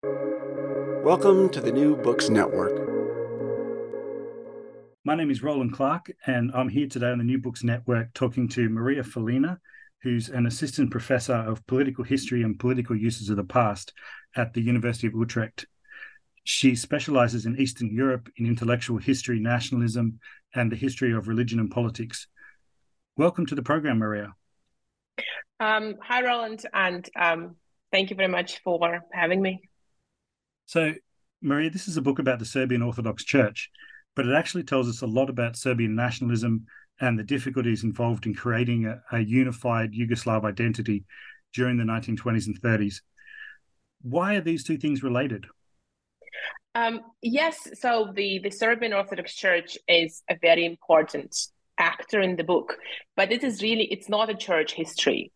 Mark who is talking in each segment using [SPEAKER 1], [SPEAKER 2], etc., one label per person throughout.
[SPEAKER 1] Welcome to the New Books Network.
[SPEAKER 2] My name is Roland Clark, and I'm here today on the New Books Network talking to Maria Falina, who's an assistant professor of political history and political uses of the past at the University of Utrecht. She specializes in Eastern Europe in intellectual history, nationalism, and the history of religion and politics. Welcome to the program, Maria.
[SPEAKER 3] Um, hi, Roland, and um, thank you very much for having me.
[SPEAKER 2] So, Maria, this is a book about the Serbian Orthodox Church, but it actually tells us a lot about Serbian nationalism and the difficulties involved in creating a, a unified Yugoslav identity during the 1920s and 30s. Why are these two things related?
[SPEAKER 3] Um, yes, so the, the Serbian Orthodox Church is a very important actor in the book, but it is really, it's not a church history.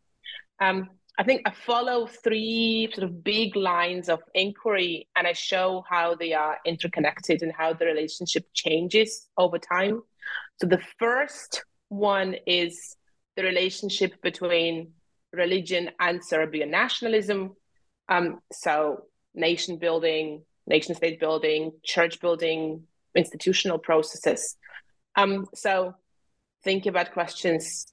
[SPEAKER 3] Um, I think I follow three sort of big lines of inquiry and I show how they are interconnected and how the relationship changes over time. So the first one is the relationship between religion and Serbian nationalism. Um, so nation building, nation state building, church building, institutional processes. Um, so think about questions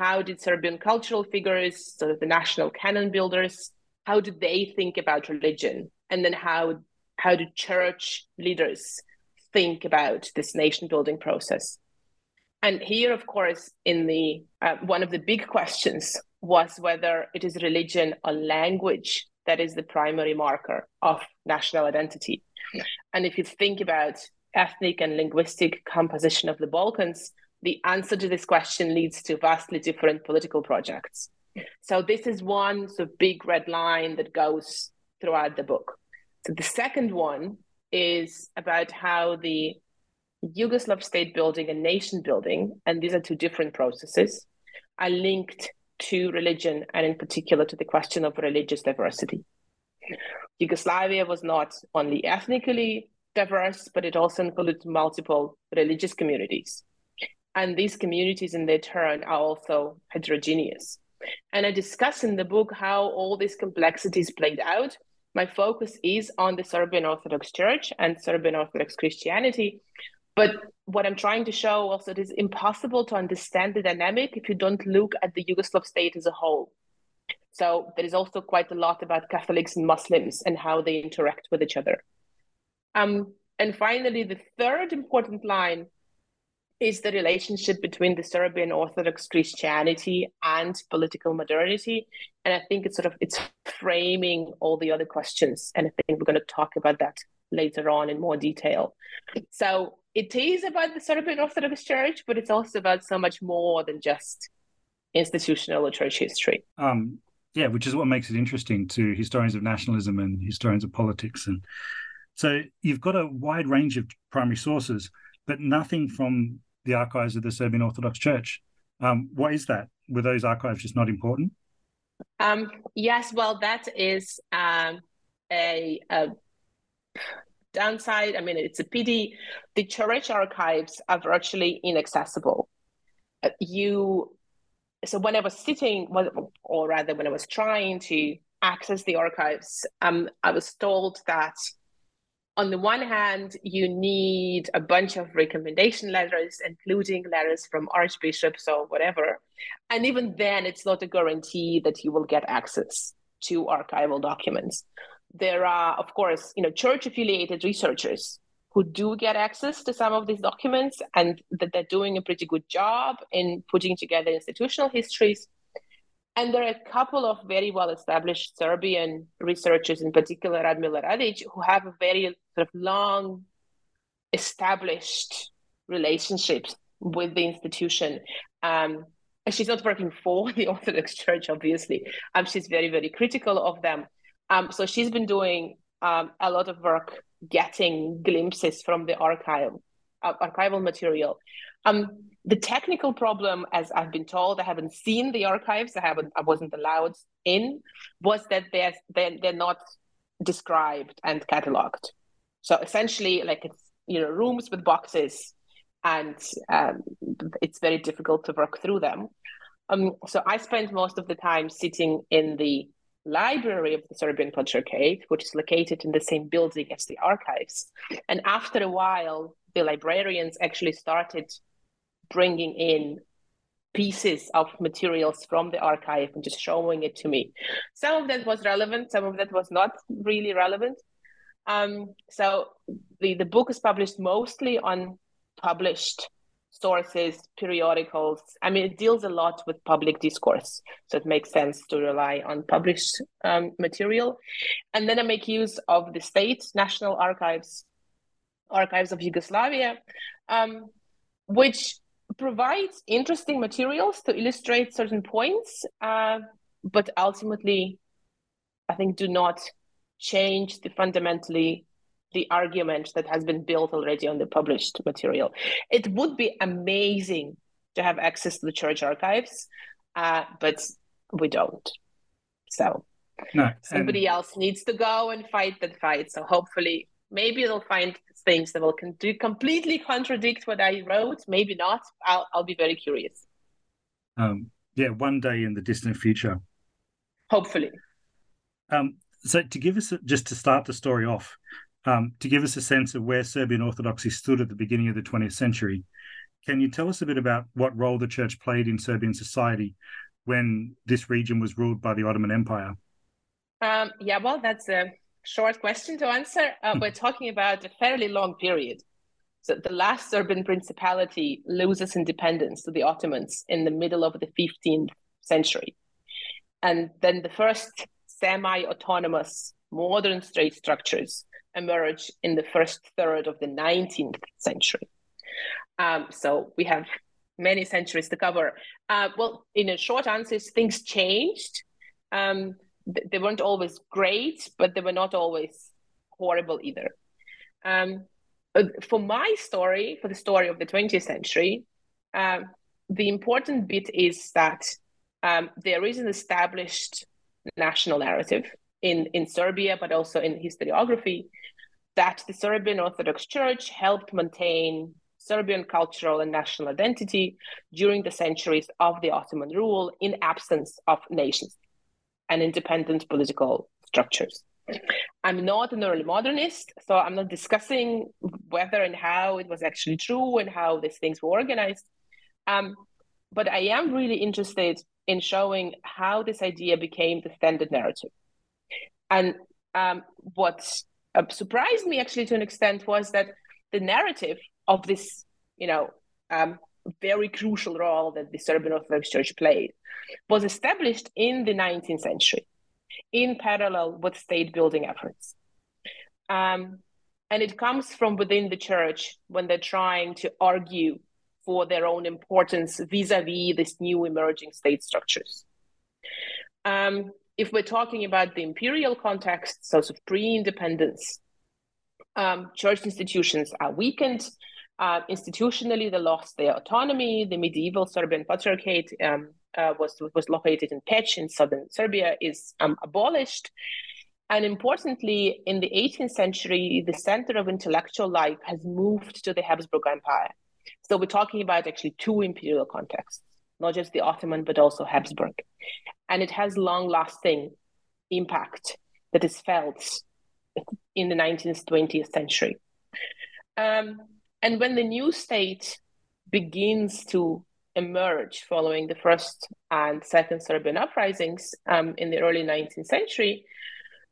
[SPEAKER 3] how did Serbian cultural figures, sort of the national canon builders, how did they think about religion? And then how how do church leaders think about this nation building process? And here, of course, in the uh, one of the big questions was whether it is religion or language that is the primary marker of national identity. And if you think about ethnic and linguistic composition of the Balkans, the answer to this question leads to vastly different political projects. So this is one sort of big red line that goes throughout the book. So the second one is about how the Yugoslav state building and nation building, and these are two different processes, are linked to religion and in particular to the question of religious diversity. Yugoslavia was not only ethnically diverse, but it also included multiple religious communities. And these communities, in their turn, are also heterogeneous. And I discuss in the book how all these complexities played out. My focus is on the Serbian Orthodox Church and Serbian Orthodox Christianity. But what I'm trying to show also it is impossible to understand the dynamic if you don't look at the Yugoslav state as a whole. So there is also quite a lot about Catholics and Muslims and how they interact with each other. Um, and finally, the third important line is the relationship between the Serbian Orthodox Christianity and political modernity. And I think it's sort of it's framing all the other questions. And I think we're going to talk about that later on in more detail. So it is about the Serbian Orthodox Church, but it's also about so much more than just institutional or church history.
[SPEAKER 2] Um, yeah, which is what makes it interesting to historians of nationalism and historians of politics. And so you've got a wide range of primary sources, but nothing from the archives of the Serbian Orthodox Church. Um, what is that? Were those archives just not important?
[SPEAKER 3] Um, yes, well, that is um, a, a, downside. I mean, it's a pity. The church archives are virtually inaccessible. Uh, you, so when I was sitting, or rather, when I was trying to access the archives, um, I was told that on the one hand, you need a bunch of recommendation letters, including letters from archbishops or whatever. And even then, it's not a guarantee that you will get access to archival documents. There are, of course, you know, church affiliated researchers who do get access to some of these documents and that they're doing a pretty good job in putting together institutional histories. And there are a couple of very well established Serbian researchers, in particular Radmila Radic, who have a very sort of long established relationships with the institution. Um, and she's not working for the Orthodox Church, obviously. Um, she's very, very critical of them. Um, so she's been doing um, a lot of work getting glimpses from the archive, archival material. Um, the technical problem, as I've been told, I haven't seen the archives. I haven't. I wasn't allowed in. Was that they're they're, they're not described and cataloged. So essentially, like it's you know rooms with boxes, and um, it's very difficult to work through them. Um, so I spent most of the time sitting in the library of the Serbian Patriarchate, which is located in the same building as the archives. And after a while, the librarians actually started bringing in pieces of materials from the archive and just showing it to me. Some of that was relevant, some of that was not really relevant. Um, so the, the book is published mostly on published sources, periodicals. I mean, it deals a lot with public discourse, so it makes sense to rely on published um, material. And then I make use of the state national archives, archives of Yugoslavia, um, which provides interesting materials to illustrate certain points, uh, but ultimately, I think, do not change the fundamentally the argument that has been built already on the published material. It would be amazing to have access to the church archives, uh, but we don't. So
[SPEAKER 2] no,
[SPEAKER 3] somebody else needs to go and fight that fight. So hopefully, maybe they'll find things that will con- do completely contradict what I wrote. Maybe not. I'll I'll be very curious.
[SPEAKER 2] Um, yeah, one day in the distant future.
[SPEAKER 3] Hopefully.
[SPEAKER 2] Um, so to give us a, just to start the story off, um, to give us a sense of where Serbian Orthodoxy stood at the beginning of the 20th century. Can you tell us a bit about what role the church played in Serbian society when this region was ruled by the Ottoman Empire?
[SPEAKER 3] Um, yeah, well, that's a short question to answer. Uh, we're talking about a fairly long period. So the last Serbian principality loses independence to the Ottomans in the middle of the 15th century. And then the first semi autonomous modern state structures emerge in the first third of the 19th century. Um, so we have many centuries to cover. Uh, well, in a short answer, things changed. Um, they weren't always great, but they were not always horrible either. Um, for my story, for the story of the 20th century, um, the important bit is that um, there is an established national narrative in, in Serbia, but also in historiography, that the Serbian Orthodox Church helped maintain Serbian cultural and national identity during the centuries of the Ottoman rule in absence of nations and independent political structures. I'm not an early modernist, so I'm not discussing whether and how it was actually true and how these things were organized. Um, but I am really interested in showing how this idea became the standard narrative. And um, what uh, surprised me actually to an extent was that the narrative of this, you know, um, very crucial role that the Serbian Orthodox Church played was established in the 19th century in parallel with state building efforts. Um, and it comes from within the church when they're trying to argue for their own importance vis a vis these new emerging state structures. Um, if we're talking about the imperial context, so sort of pre-independence, um, church institutions are weakened. Uh, institutionally, they lost their autonomy. The medieval Serbian Patriarchate um, uh, was was located in Peć in southern Serbia is um, abolished. And importantly, in the 18th century, the center of intellectual life has moved to the Habsburg Empire. So we're talking about actually two imperial contexts not just the Ottoman, but also Habsburg. And it has long lasting impact that is felt in the 19th, 20th century. Um, and when the new state begins to emerge following the first and second Serbian uprisings um, in the early 19th century,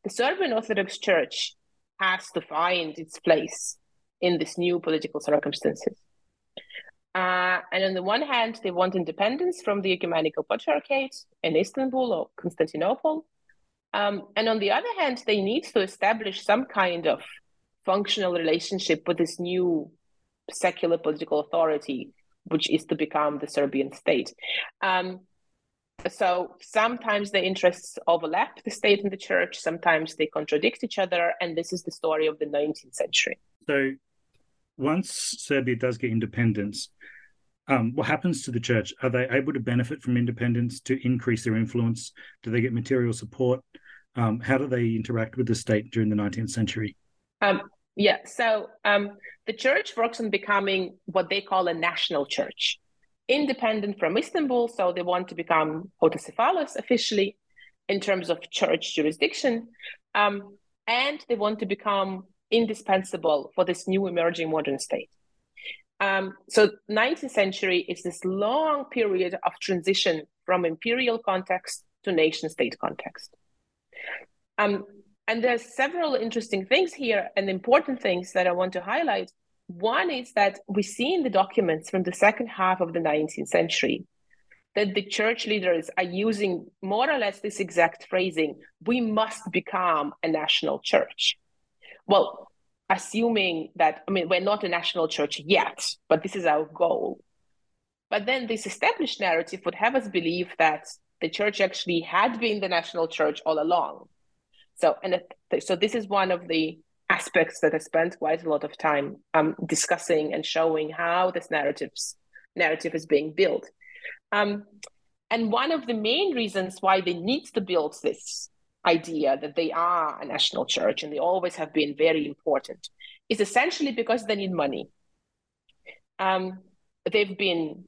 [SPEAKER 3] the Serbian Orthodox Church has to find its place in these new political circumstances. Uh, and on the one hand, they want independence from the ecumenical patriarchate in Istanbul or Constantinople. Um, and on the other hand, they need to establish some kind of functional relationship with this new secular political authority, which is to become the Serbian state. Um, so sometimes the interests overlap the state and the church, sometimes they contradict each other. And this is the story of the 19th century.
[SPEAKER 2] So once Serbia does get independence, um, what happens to the church? Are they able to benefit from independence to increase their influence? Do they get material support? Um, how do they interact with the state during the 19th century?
[SPEAKER 3] Um, yeah, so um, the church works on becoming what they call a national church, independent from Istanbul. So they want to become autocephalous officially. in terms of church jurisdiction, um, and they want to become indispensable for this new emerging modern state. Um, so 19th century is this long period of transition from imperial context to nation state context. Um, and there's several interesting things here and important things that I want to highlight. One is that we see in the documents from the second half of the 19th century that the church leaders are using more or less this exact phrasing we must become a national church. Well, assuming that, I mean, we're not a national church yet, but this is our goal. But then this established narrative would have us believe that the church actually had been the national church all along. So, and so this is one of the aspects that I spent quite a lot of time um, discussing and showing how this narratives narrative is being built. Um, and one of the main reasons why they need to build this idea that they are a national church and they always have been very important is essentially because they need money. Um, they've been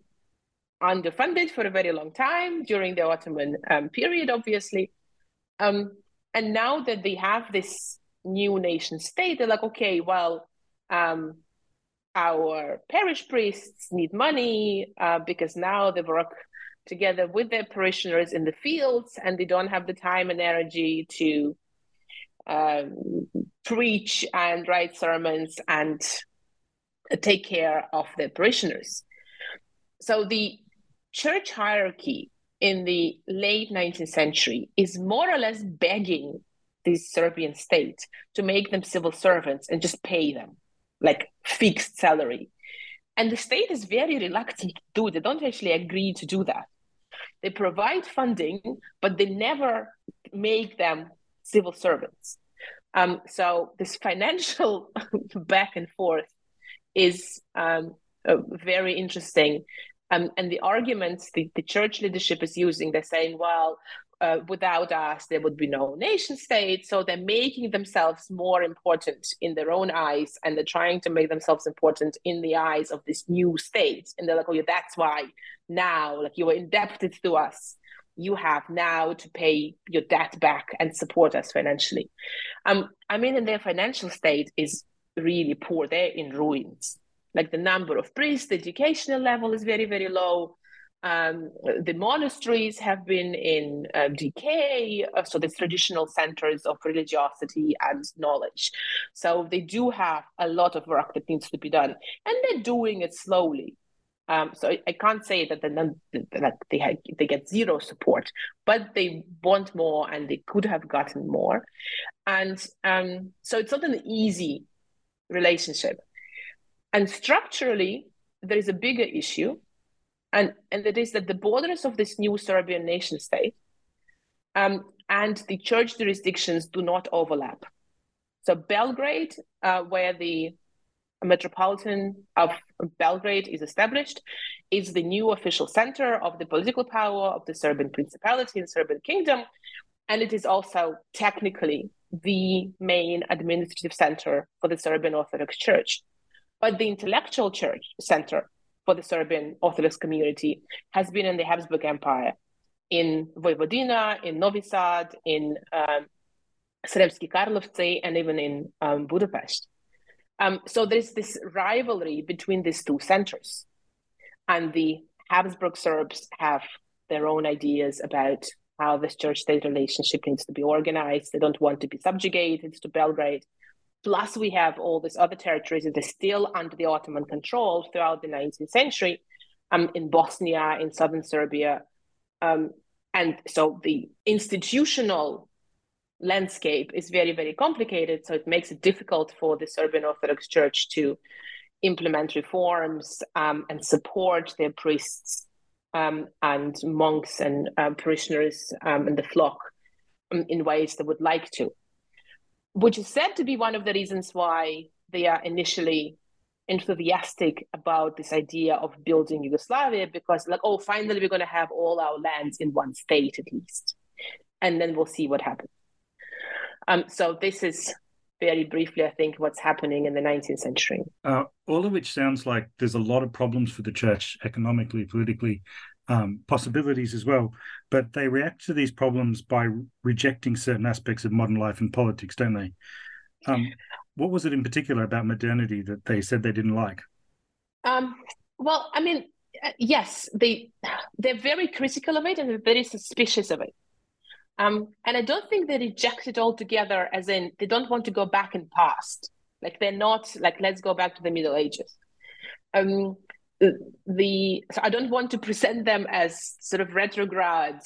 [SPEAKER 3] underfunded for a very long time during the Ottoman um, period, obviously. Um, and now that they have this new nation state, they're like, okay, well, um, our parish priests need money uh, because now they work together with their parishioners in the fields and they don't have the time and energy to um, preach and write sermons and take care of their parishioners. So the church hierarchy in the late 19th century is more or less begging the Serbian state to make them civil servants and just pay them like fixed salary. And the state is very reluctant to do. They don't actually agree to do that. They provide funding, but they never make them civil servants. Um, so this financial back and forth is um, uh, very interesting um, and the arguments the, the church leadership is using, they're saying, well, uh, without us, there would be no nation state. So they're making themselves more important in their own eyes, and they're trying to make themselves important in the eyes of this new state. And they're like, oh, yeah, that's why now, like you were indebted to us. You have now to pay your debt back and support us financially. Um, I mean, and their financial state is really poor. They're in ruins like the number of priests, the educational level is very, very low. Um, the monasteries have been in uh, decay, uh, so the traditional centers of religiosity and knowledge. So they do have a lot of work that needs to be done, and they're doing it slowly. Um, so I, I, can't say that, that they had, they get zero support, but they want more and they could have gotten more, and um, so it's not an easy relationship. And structurally, there is a bigger issue, and, and that is that the borders of this new Serbian nation state um, and the church jurisdictions do not overlap. So, Belgrade, uh, where the Metropolitan of Belgrade is established, is the new official center of the political power of the Serbian Principality and Serbian Kingdom. And it is also technically the main administrative center for the Serbian Orthodox Church. But the intellectual church center for the Serbian Orthodox community has been in the Habsburg Empire, in Vojvodina, in Novi Sad, in um, Sremski Karlovci, and even in um, Budapest. Um, so there's this rivalry between these two centers. And the Habsburg Serbs have their own ideas about how this church state relationship needs to be organized. They don't want to be subjugated to Belgrade. Plus, we have all these other territories that are still under the Ottoman control throughout the 19th century, um, in Bosnia, in southern Serbia. Um, and so the institutional landscape is very, very complicated. So it makes it difficult for the Serbian Orthodox Church to implement reforms um, and support their priests um, and monks and um, parishioners um, and the flock um, in ways they would like to which is said to be one of the reasons why they are initially enthusiastic about this idea of building Yugoslavia because, like, oh, finally we're going to have all our lands in one state at least, and then we'll see what happens. Um, so this is very briefly, I think, what's happening in the 19th century.
[SPEAKER 2] Uh, all of which sounds like there's a lot of problems for the church economically, politically, um, possibilities as well. But they react to these problems by rejecting certain aspects of modern life and politics, don't they? Um, what was it in particular about modernity that they said they didn't like?
[SPEAKER 3] Um, well, I mean, uh, yes, they they're very critical of it and they're very suspicious of it. Um, and I don't think they reject it altogether, as in they don't want to go back in past. Like they're not like let's go back to the Middle Ages. Um, the so I don't want to present them as sort of retrograde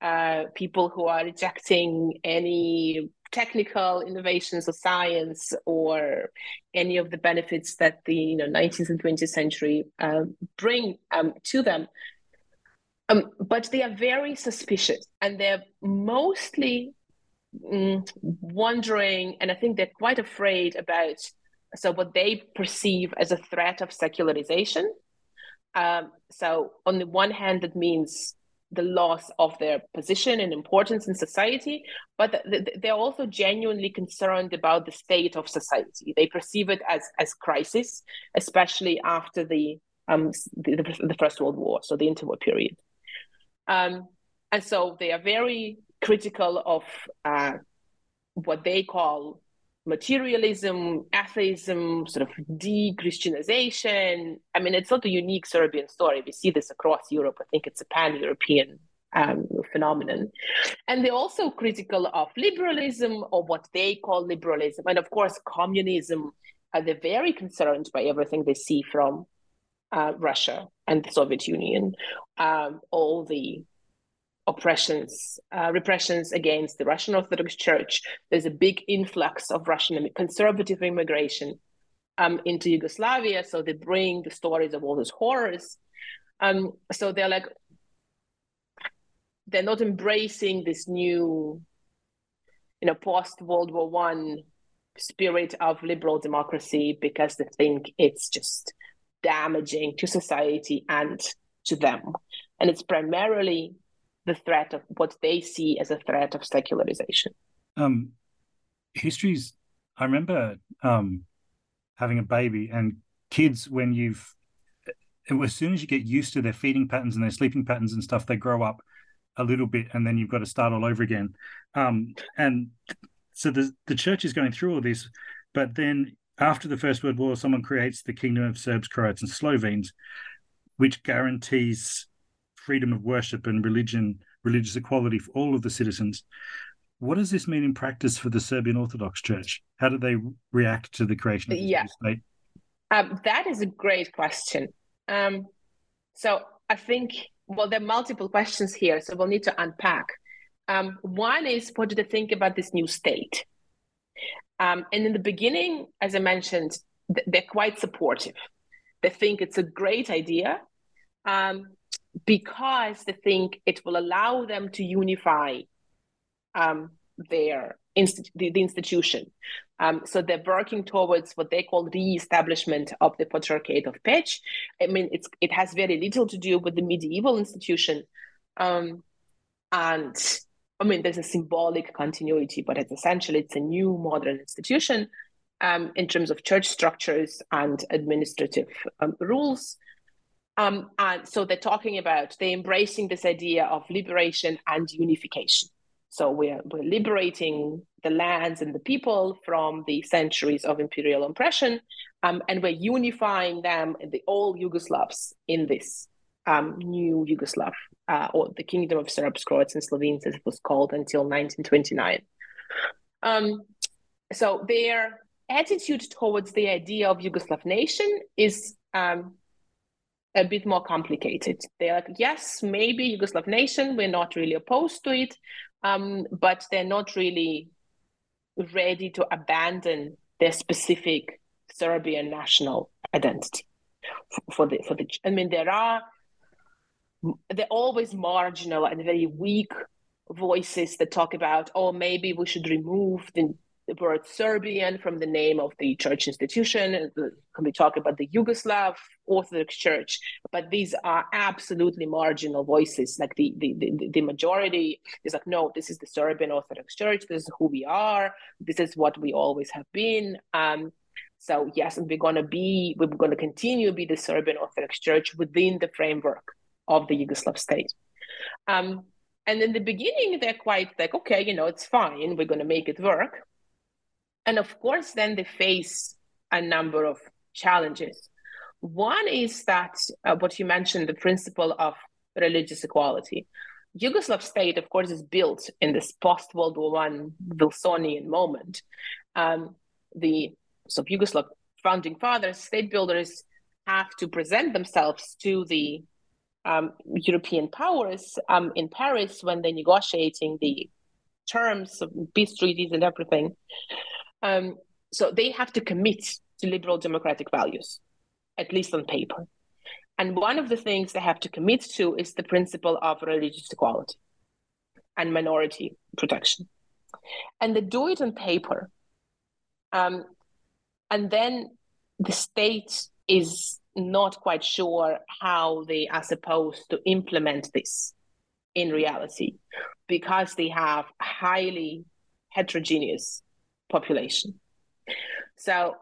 [SPEAKER 3] uh, people who are rejecting any technical innovations of science or any of the benefits that the you know 19th and 20th century uh, bring um, to them. Um, but they are very suspicious and they're mostly mm, wondering, and I think they're quite afraid about so what they perceive as a threat of secularization. Um, so on the one hand, that means the loss of their position and importance in society, but they're also genuinely concerned about the state of society. They perceive it as as crisis, especially after the um the, the First World War, so the interwar period. Um, and so they are very critical of uh, what they call materialism, atheism, sort of de-Christianization. I mean, it's not a unique Serbian story. We see this across Europe. I think it's a pan-European um, phenomenon. And they're also critical of liberalism or what they call liberalism. And of course, communism. Uh, they're very concerned by everything they see from uh, Russia and the Soviet Union, um, all the oppressions, uh, repressions against the Russian Orthodox Church. There's a big influx of Russian conservative immigration um, into Yugoslavia. So they bring the stories of all those horrors. Um, so they're like, they're not embracing this new, you know, post World War One spirit of liberal democracy because they think it's just damaging to society and to them. And it's primarily the threat of what they see as a threat of secularization.
[SPEAKER 2] Um, histories. I remember um, having a baby and kids when you've as soon as you get used to their feeding patterns and their sleeping patterns and stuff, they grow up a little bit and then you've got to start all over again. Um, and so the the church is going through all this, but then after the First World War, someone creates the Kingdom of Serbs, Croats, and Slovenes, which guarantees freedom of worship and religion, religious equality for all of the citizens. What does this mean in practice for the Serbian Orthodox Church? How do they react to the creation of the
[SPEAKER 3] yeah.
[SPEAKER 2] state?
[SPEAKER 3] Um, that is a great question. Um, so I think, well, there are multiple questions here, so we'll need to unpack. Um, one is, what do they think about this new state? Um, and in the beginning, as I mentioned, they're quite supportive. They think it's a great idea. Um, because they think it will allow them to unify um, their the, the, institution. Um, so they're working towards what they call re-establishment of the Patriarchate of Peć. I mean, it's it has very little to do with the medieval institution, um, and I mean, there's a symbolic continuity, but it's essentially it's a new modern institution um, in terms of church structures and administrative um, rules. Um, and so they're talking about they're embracing this idea of liberation and unification. So we're we're liberating the lands and the people from the centuries of imperial oppression, um, and we're unifying them, the all Yugoslavs, in this um, new Yugoslav uh, or the Kingdom of Serbs, Croats, and Slovenes, as it was called until 1929. Um, so their attitude towards the idea of Yugoslav nation is um, a bit more complicated. They're like, yes, maybe Yugoslav nation, we're not really opposed to it, um, but they're not really ready to abandon their specific Serbian national identity. For the for the, I mean, there are they're always marginal and very weak voices that talk about, oh, maybe we should remove the the word Serbian from the name of the church institution. Can we talk about the Yugoslav Orthodox Church? But these are absolutely marginal voices. Like the, the, the, the majority is like, no, this is the Serbian Orthodox Church. This is who we are. This is what we always have been. Um, so yes, we're going to be, we're to continue to be the Serbian Orthodox Church within the framework of the Yugoslav state. Um, and in the beginning, they're quite like, okay, you know, it's fine, we're going to make it work. And of course, then they face a number of challenges. One is that uh, what you mentioned, the principle of religious equality. Yugoslav state, of course, is built in this post World War One Wilsonian moment. Um, the so Yugoslav founding fathers, state builders, have to present themselves to the um, European powers um, in Paris when they're negotiating the terms of peace treaties and everything. Um, so they have to commit to liberal democratic values, at least on paper. And one of the things they have to commit to is the principle of religious equality and minority protection. And they do it on paper. Um, and then the state is not quite sure how they are supposed to implement this in reality because they have highly heterogeneous population. So,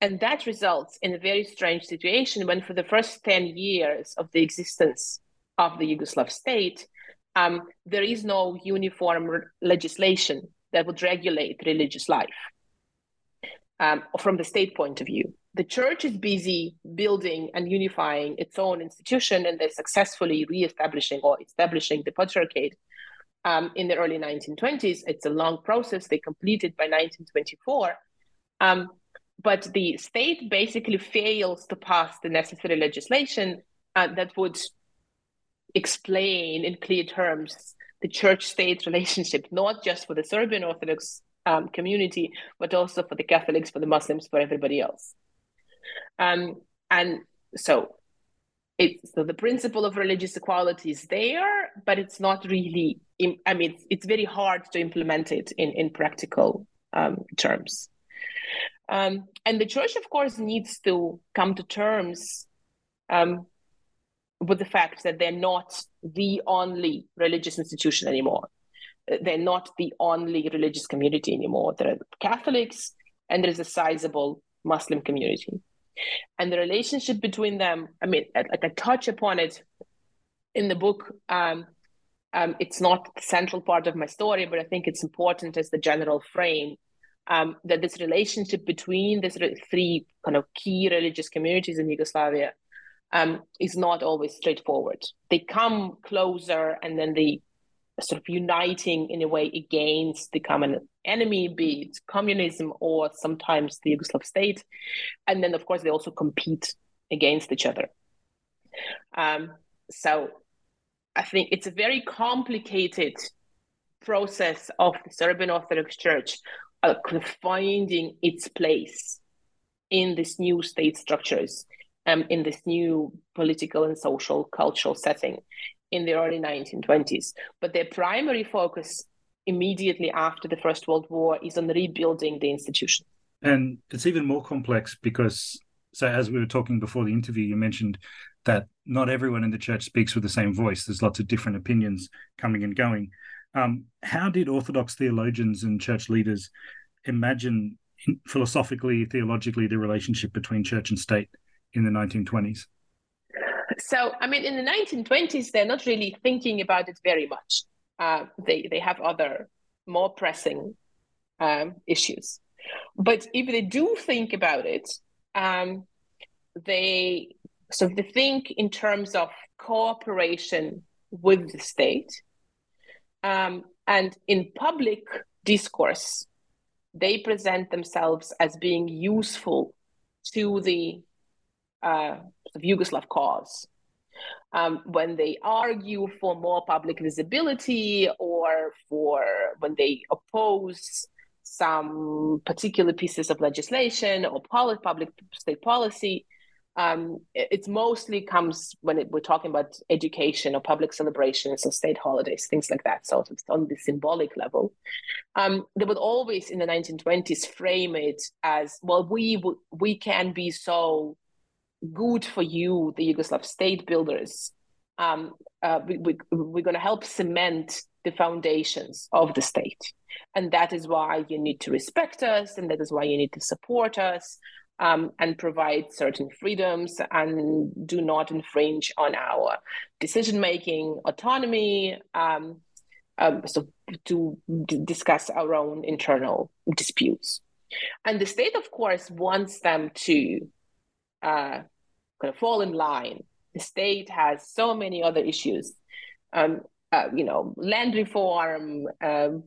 [SPEAKER 3] and that results in a very strange situation when, for the first 10 years of the existence of the Yugoslav state, um, there is no uniform legislation that would regulate religious life um, from the state point of view. The church is busy building and unifying its own institution, and they're successfully reestablishing or establishing the patriarchate um, in the early 1920s. It's a long process. They completed by 1924. Um, but the state basically fails to pass the necessary legislation uh, that would explain in clear terms the church state relationship, not just for the Serbian Orthodox um, community, but also for the Catholics, for the Muslims, for everybody else. Um, and so, so the principle of religious equality is there, but it's not really. I mean, it's, very hard to implement it in in practical um, terms. Um, and the church, of course, needs to come to terms um, with the fact that they're not the only religious institution anymore they're not the only religious community anymore. There are Catholics and there is a sizable Muslim community. And the relationship between them, I mean, like I touch upon it in the book. Um, um, it's not the central part of my story, but I think it's important as the general frame um, that this relationship between these three kind of key religious communities in Yugoslavia um, is not always straightforward. They come closer and then they sort of uniting in a way against the common enemy, be it communism or sometimes the Yugoslav state. And then, of course, they also compete against each other. Um, so I think it's a very complicated process of the Serbian Orthodox Church uh, finding its place in these new state structures, um, in this new political and social cultural setting in the early 1920s. But their primary focus immediately after the First World War is on rebuilding the institution.
[SPEAKER 2] And it's even more complex because, so as we were talking before the interview, you mentioned that not everyone in the church speaks with the same voice. There's lots of different opinions coming and going. Um, how did Orthodox theologians and church leaders imagine philosophically, theologically, the relationship between church and state in the 1920s?
[SPEAKER 3] So, I mean, in the 1920s, they're not really thinking about it very much. Uh, they they have other more pressing um, issues. But if they do think about it, um, they so they think in terms of cooperation with the state, um, and in public discourse, they present themselves as being useful to the uh, Yugoslav cause. Um, when they argue for more public visibility or for when they oppose some particular pieces of legislation or public state policy, um, it, mostly comes when it, we're talking about education or public celebrations or state holidays, things like that. So it's on the symbolic level. Um, they would always in the 1920s frame it as well. We we can be so good for you, the Yugoslav state builders. Um, uh, we, we, we're going to help cement the foundations of the state. And that is why you need to respect us, and that is why you need to support us. Um, and provide certain freedoms and do not infringe on our decision making autonomy. Um, um, so to d- discuss our own internal disputes. And the state, of course, wants them to uh, kind of fall in line. The state has so many other issues, um, uh, you know, land reform, um,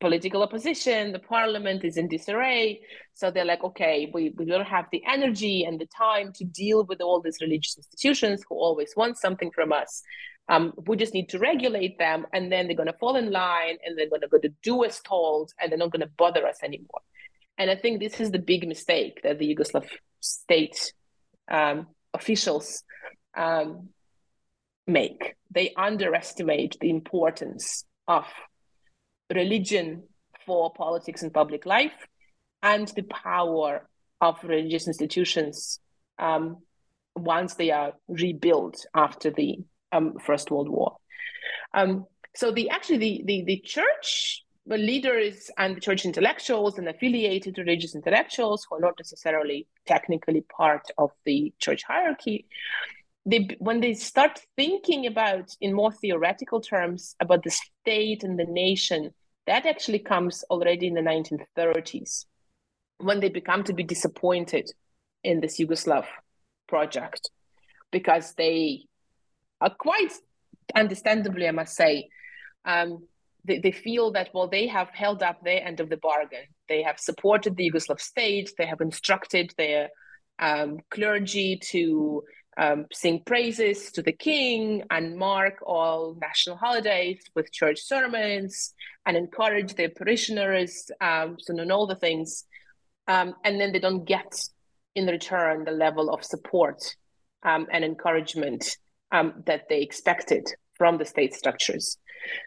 [SPEAKER 3] political opposition, the parliament is in disarray. So they're like, okay, we, we don't have the energy and the time to deal with all these religious institutions who always want something from us. Um, we just need to regulate them, and then they're going to fall in line, and they're going to go to do as told, and they're not going to bother us anymore. And I think this is the big mistake that the Yugoslav state um, officials um, make. They underestimate the importance of religion for politics and public life and the power of religious institutions um, once they are rebuilt after the um, First World War. Um, so the actually the, the, the church leaders and the church intellectuals and affiliated religious intellectuals who are not necessarily technically part of the church hierarchy they when they start thinking about in more theoretical terms about the state and the nation that actually comes already in the 1930s when they become to be disappointed in this yugoslav project because they are quite understandably i must say um, they, they feel that well they have held up their end of the bargain. They have supported the yugoslav state. They have instructed their um, clergy to um, sing praises to the king and mark all national holidays with church sermons and encourage their parishioners um, to all the things um, and then they don't get in return the level of support um, and encouragement um, that they expected from the state structures.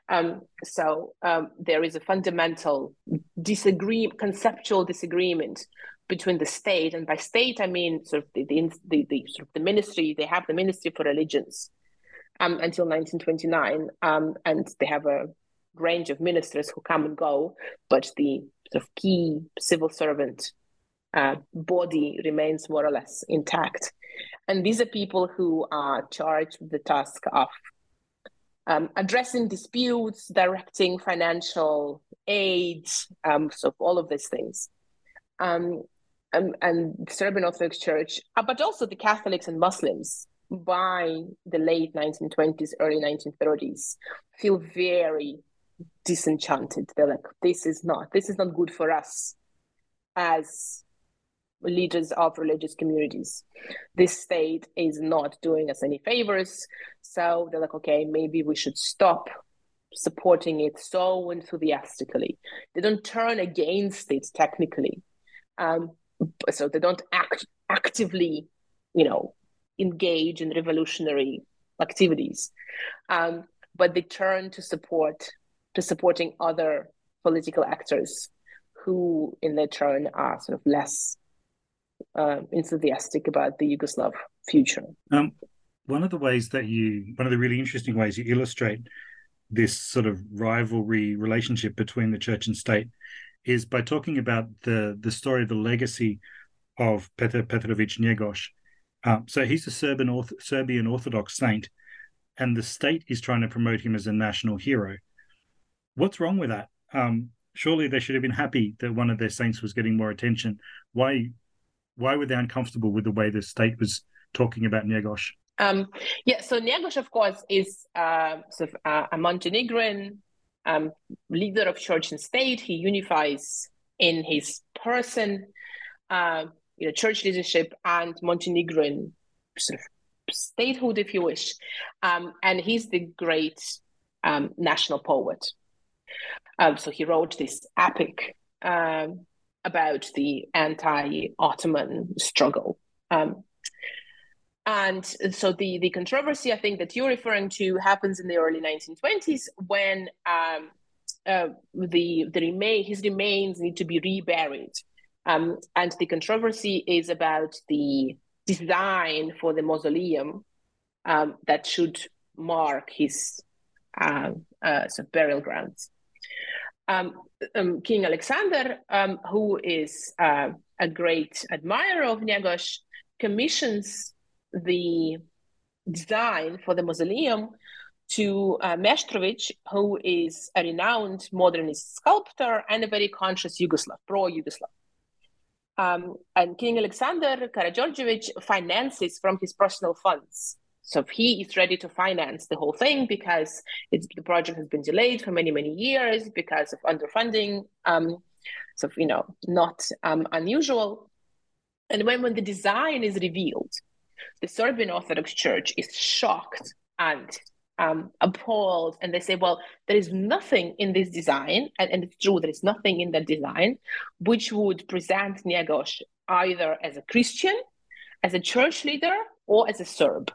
[SPEAKER 3] Um, so um, there is a fundamental disagree, conceptual disagreement between the state, and by state I mean sort of the, the, the, the sort of the ministry. They have the Ministry for Religions um, until 1929, um, and they have a range of ministers who come and go, but the sort of key civil servant uh, body remains more or less intact. And these are people who are charged with the task of um, addressing disputes, directing financial aid, um, so all of these things. Um, and, and Serbian Orthodox Church, uh, but also the Catholics and Muslims by the late 1920s, early 1930s, feel very disenchanted. They're like, this is not, this is not good for us as leaders of religious communities. This state is not doing us any favors. So they're like, okay, maybe we should stop supporting it so enthusiastically. They don't turn against it technically. Um, so they don't act actively, you know, engage in revolutionary activities. Um, but they turn to support to supporting other political actors who in their turn are sort of less uh, enthusiastic about the Yugoslav future.
[SPEAKER 2] Um, one of the ways that you, one of the really interesting ways you illustrate this sort of rivalry relationship between the church and state is by talking about the the story of the legacy of Petar Petrovic Njegoš. Um, so he's a Serbian, Orth- Serbian Orthodox saint, and the state is trying to promote him as a national hero. What's wrong with that? Um, surely they should have been happy that one of their saints was getting more attention. Why why were they uncomfortable with the way the state was talking about Njegoš?
[SPEAKER 3] Um, yeah, so Njegoš, of course, is uh, sort of uh, a Montenegrin um, leader of church and state. He unifies in his person, uh, you know, church leadership and Montenegrin sort of statehood, if you wish. Um, and he's the great um, national poet. Um, so he wrote this epic um, about the anti-Ottoman struggle. Um, and so the, the controversy I think that you're referring to happens in the early 1920s when um, uh, the the remain his remains need to be reburied, um, and the controversy is about the design for the mausoleum um, that should mark his uh, uh, burial grounds. Um, um, King Alexander, um, who is uh, a great admirer of Njegoš, commissions the design for the mausoleum to uh, who is a renowned modernist sculptor and a very conscious Yugoslav, pro-Yugoslav. Um, and King Alexander Karađorđević finances from his personal funds. So he is ready to finance the whole thing because the project has been delayed for many, many years because of underfunding. Um, so, you know, not um, unusual. And when, when the design is revealed, the Serbian Orthodox Church is shocked and um, appalled and they say, well, there is nothing in this design, and, and it's true, there is nothing in that design which would present Njegoš either as a Christian, as a church leader, or as a Serb.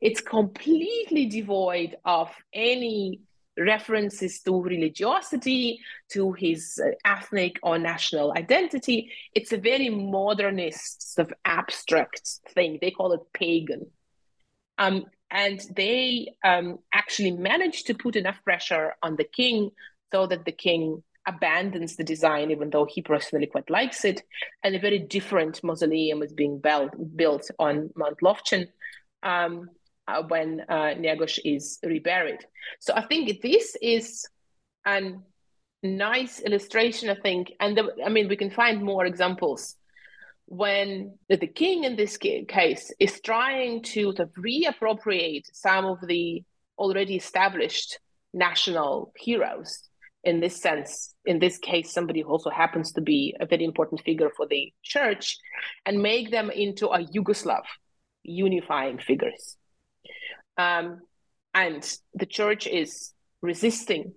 [SPEAKER 3] It's completely devoid of any references to religiosity, to his uh, ethnic or national identity. It's a very modernist, sort of abstract thing. They call it pagan. Um, and they um, actually managed to put enough pressure on the king so that the king abandons the design, even though he personally quite likes it. And a very different mausoleum is being built, built on Mount Lovćen um, uh, when uh, is reburied. So I think this is a nice illustration, I think. And the, I mean, we can find more examples when the king in this case is trying to of reappropriate some of the already established national heroes in this sense in this case somebody who also happens to be a very important figure for the church and make them into a yugoslav unifying figures um, and the church is resisting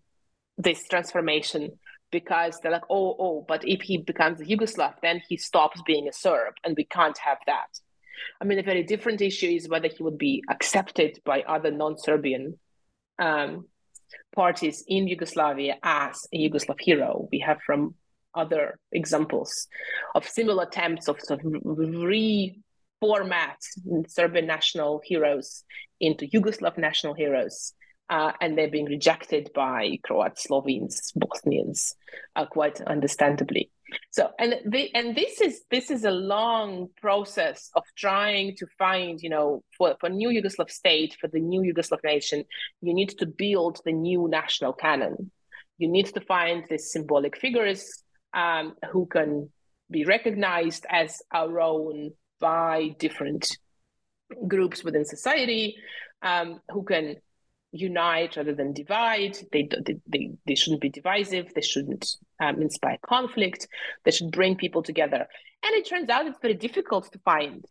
[SPEAKER 3] this transformation because they're like, oh, oh, but if he becomes a Yugoslav, then he stops being a Serb, and we can't have that. I mean, a very different issue is whether he would be accepted by other non-Serbian um, parties in Yugoslavia as a Yugoslav hero. We have from other examples of similar attempts of sort of reformat Serbian national heroes into Yugoslav national heroes uh, and they're being rejected by Croats, Slovenes, Bosnians, uh, quite understandably. So, and the, and this is this is a long process of trying to find, you know, for for new Yugoslav state, for the new Yugoslav nation, you need to build the new national canon. You need to find these symbolic figures um, who can be recognized as our own by different groups within society, um, who can unite rather than divide. They, they, they shouldn't be divisive. They shouldn't um, inspire conflict. They should bring people together. And it turns out it's very difficult to find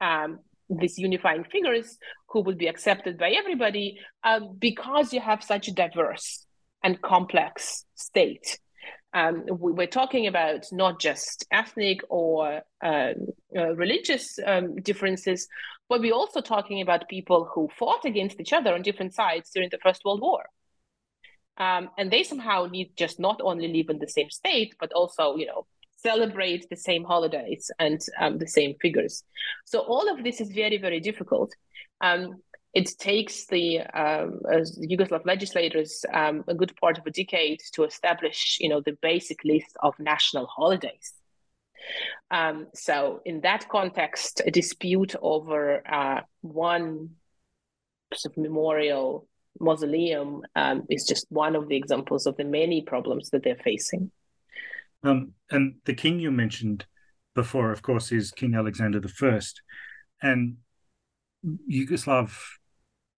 [SPEAKER 3] um, these unifying figures who would be accepted by everybody um, because you have such a diverse and complex state. Um, we, are talking about not just ethnic or uh, uh, religious um, differences, but we're also talking about people who fought against each other on different sides during the First World War. Um, and they somehow need just not only live in the same state, but also, you know, celebrate the same holidays and um, the same figures. So all of this is very, very difficult. Um, it takes the um, Yugoslav legislators um, a good part of a decade to establish, you know, the basic list of national holidays. Um, so, in that context, a dispute over uh, one sort of memorial mausoleum um, is just one of the examples of the many problems that they're facing.
[SPEAKER 2] Um, and the king you mentioned before, of course, is King Alexander I. And Yugoslav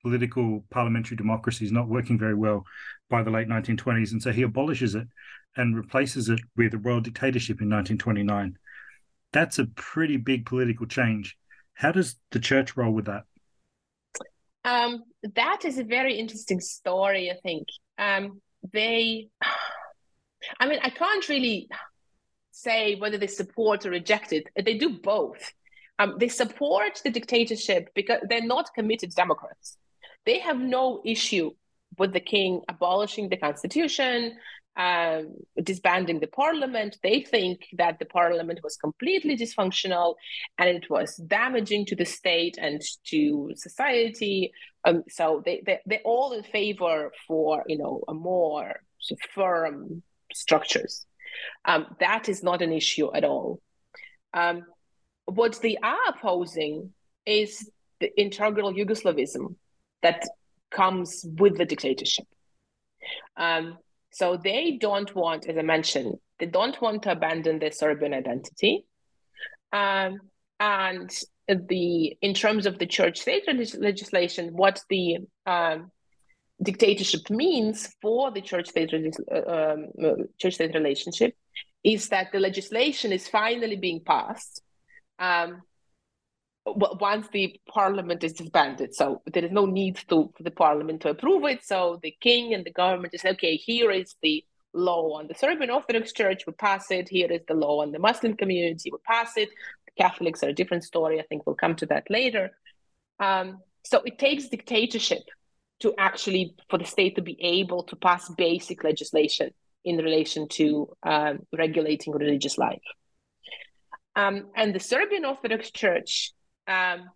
[SPEAKER 2] political parliamentary democracy is not working very well by the late 1920s. And so he abolishes it and replaces it with a royal dictatorship in 1929. That's a pretty big political change. How does the church roll with that?
[SPEAKER 3] Um, that is a very interesting story, I think. Um, they, I mean, I can't really say whether they support or reject it. They do both. Um, they support the dictatorship because they're not committed Democrats. They have no issue with the king abolishing the constitution, um, disbanding the parliament. They think that the parliament was completely dysfunctional and it was damaging to the state and to society. Um, so they, they, they're all in favor for, you know, a more firm structures. Um, that is not an issue at all. Um, what they are opposing is the integral Yugoslavism that comes with the dictatorship. Um, so they don't want, as I mentioned, they don't want to abandon their Serbian identity. Um, and the in terms of the church state legislation, what the um, dictatorship means for the church state um, church state relationship is that the legislation is finally being passed um, once the parliament is disbanded. So there is no need to, for the parliament to approve it. So the king and the government is okay. Here is the law on the Serbian Orthodox Church. We pass it. Here is the law on the Muslim community. We pass it. The Catholics are a different story. I think we'll come to that later. Um, so it takes dictatorship to actually for the state to be able to pass basic legislation in relation to um, regulating religious life. Um, and the Serbian Orthodox Church um,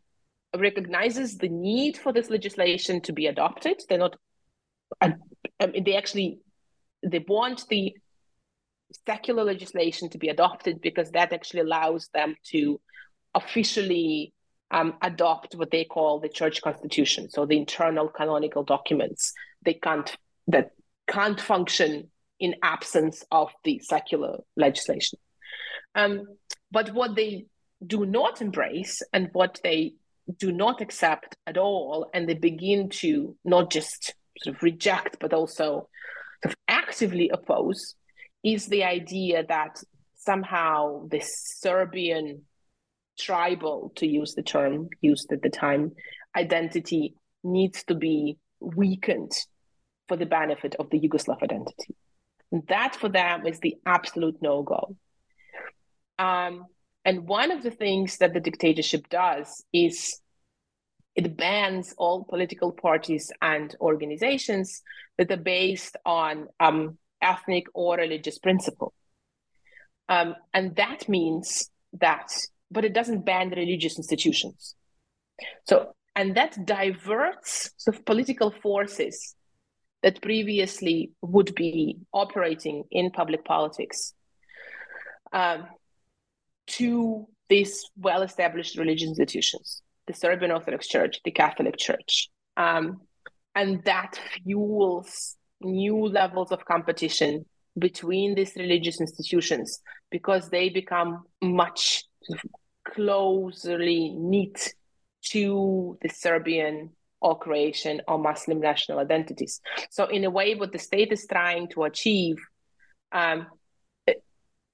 [SPEAKER 3] recognizes the need for this legislation to be adopted. They're not, uh, they actually, they want the secular legislation to be adopted because that actually allows them to officially um, adopt what they call the church constitution. So the internal canonical documents they can't that can't function in absence of the secular legislation. Um, but what they do not embrace and what they do not accept at all, and they begin to not just sort of reject, but also sort of actively oppose, is the idea that somehow this Serbian tribal, to use the term used at the time, identity needs to be weakened for the benefit of the Yugoslav identity. And that for them is the absolute no go. Um, and one of the things that the dictatorship does is it bans all political parties and organizations that are based on um, ethnic or religious principle. Um, and that means that but it doesn't ban religious institutions. So, and that diverts sort of political forces that previously would be operating in public politics um, to these well established religious institutions the Serbian Orthodox Church, the Catholic Church. Um, and that fuels new levels of competition between these religious institutions because they become much closely knit to the Serbian or Croatian or Muslim national identities. So, in a way, what the state is trying to achieve um,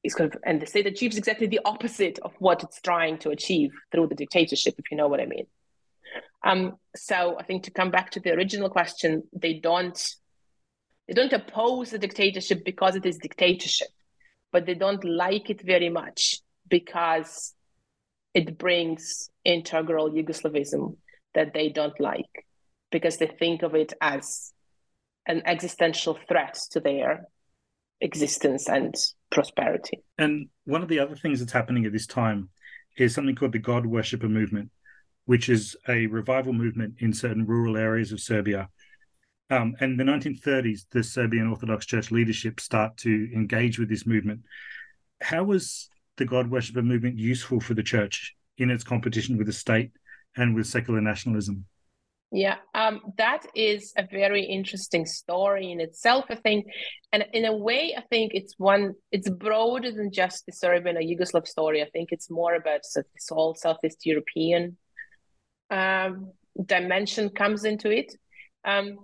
[SPEAKER 3] is kind of, and the state achieves exactly the opposite of what it's trying to achieve through the dictatorship, if you know what I mean. Um, so, I think to come back to the original question, they don't they don't oppose the dictatorship because it is dictatorship, but they don't like it very much because it brings integral Yugoslavism that they don't like because they think of it as an existential threat to their existence and prosperity.
[SPEAKER 2] And one of the other things that's happening at this time is something called the God Worshipper Movement, which is a revival movement in certain rural areas of Serbia. Um, and in the 1930s, the Serbian Orthodox Church leadership start to engage with this movement. How was the God worshipper movement useful for the church in its competition with the state and with secular nationalism?
[SPEAKER 3] Yeah, um, that is a very interesting story in itself, I think. And in a way, I think it's one, it's broader than just the Serbian or Yugoslav story. I think it's more about so this whole Southeast European um, dimension comes into it. Um,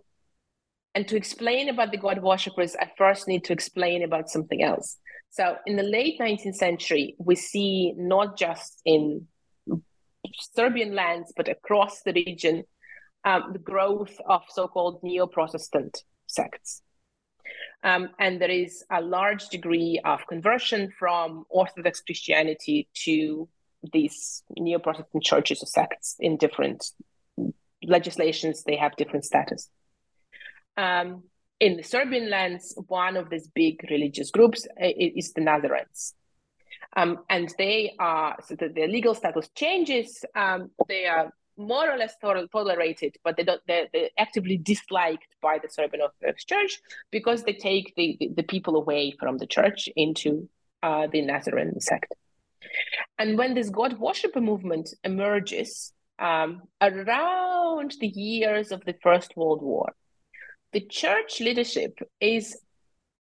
[SPEAKER 3] and to explain about the god worshippers, I first need to explain about something else. So in the late 19th century, we see not just in Serbian lands, but across the region, um, the growth of so-called neo-Protestant sects. Um, and there is a large degree of conversion from Orthodox Christianity to these neo-Protestant churches or sects in different legislations. They have different status. Um, in the Serbian lands, one of these big religious groups uh, is the Nazarenes. Um, and they are, so that their legal status changes. Um, they are more or less tolerated, but they don't, they're, they're, actively disliked by the Serbian Orthodox Church because they take the, the, people away from the church into uh, the Nazarene sect. And when this God worshipper movement emerges um, around the years of the First World War, the church leadership is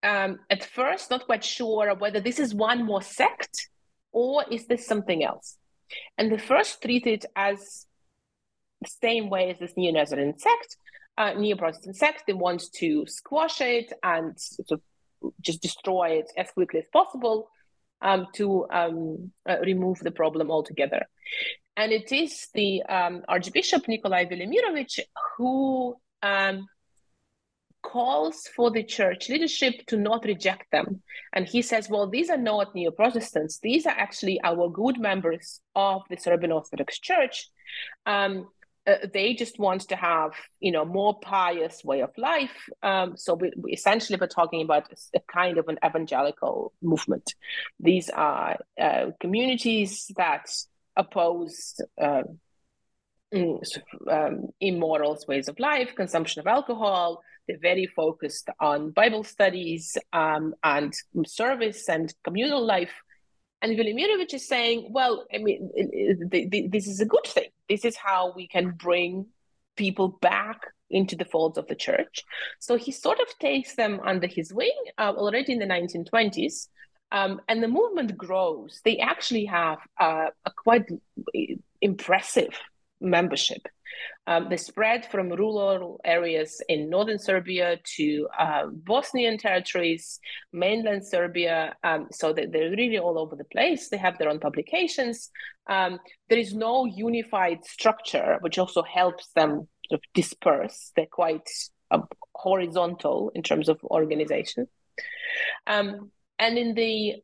[SPEAKER 3] um, at first not quite sure whether this is one more sect or is this something else. And the first treat it as same way as this Neo Nazarene sect, uh, Neo Protestant sect. They want to squash it and sort of just destroy it as quickly as possible um, to um, uh, remove the problem altogether. And it is the um, Archbishop Nikolai Velimirovich who um, calls for the church leadership to not reject them. And he says, well, these are not neo Protestants, these are actually our good members of the Serbian Orthodox Church. Um, uh, they just want to have you know more pious way of life. Um, so we, we essentially we're talking about a kind of an evangelical movement. These are uh, communities that oppose uh, um, immoral ways of life consumption of alcohol. They're very focused on bible studies um, and service and communal life. And Velimirovich is saying, well, I mean, this is a good thing. This is how we can bring people back into the folds of the church. So he sort of takes them under his wing uh, already in the 1920s. Um, and the movement grows. They actually have uh, a quite impressive membership. Um, they spread from rural areas in northern Serbia to uh, Bosnian territories, mainland Serbia. Um, so they, they're really all over the place. They have their own publications. Um, there is no unified structure, which also helps them sort of disperse. They're quite uh, horizontal in terms of organization. Um, and in the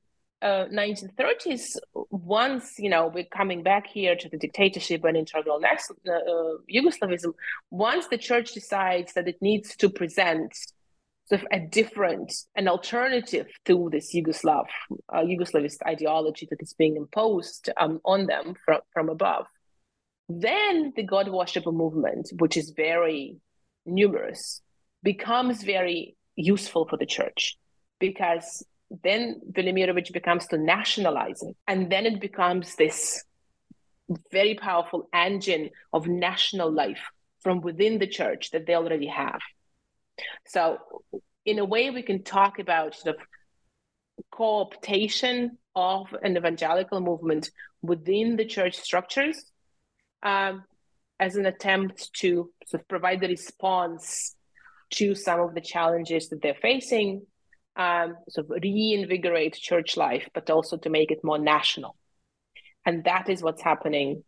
[SPEAKER 3] uh, 1930s, once you know we're coming back here to the dictatorship and integral next, uh, uh, Yugoslavism, once the church decides that it needs to present sort of a different, an alternative to this Yugoslav, uh, Yugoslavist ideology that is being imposed um, on them from, from above, then the God worshipper movement, which is very numerous, becomes very useful for the church because then Velimirovich becomes to nationalize it. And then it becomes this very powerful engine of national life from within the church that they already have. So, in a way, we can talk about of co optation of an evangelical movement within the church structures um, as an attempt to sort of provide the response to some of the challenges that they're facing um, sort of reinvigorate church life, but also to make it more national. And that is what's happening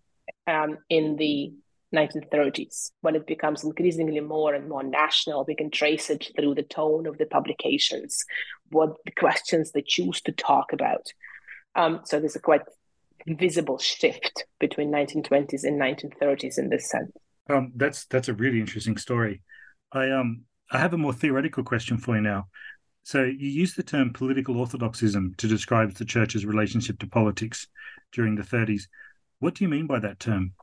[SPEAKER 3] um, in the 1930s when it becomes increasingly more and more national. We can trace it through the tone of the publications, what the questions they choose to talk about. Um, so there's a quite visible shift between 1920s and 1930s in this sense.
[SPEAKER 2] Um, that's that's a really interesting story. I um I have a more theoretical question for you now. So you use the term political orthodoxism to describe the church's relationship to politics during the 30s. What do you mean by that term?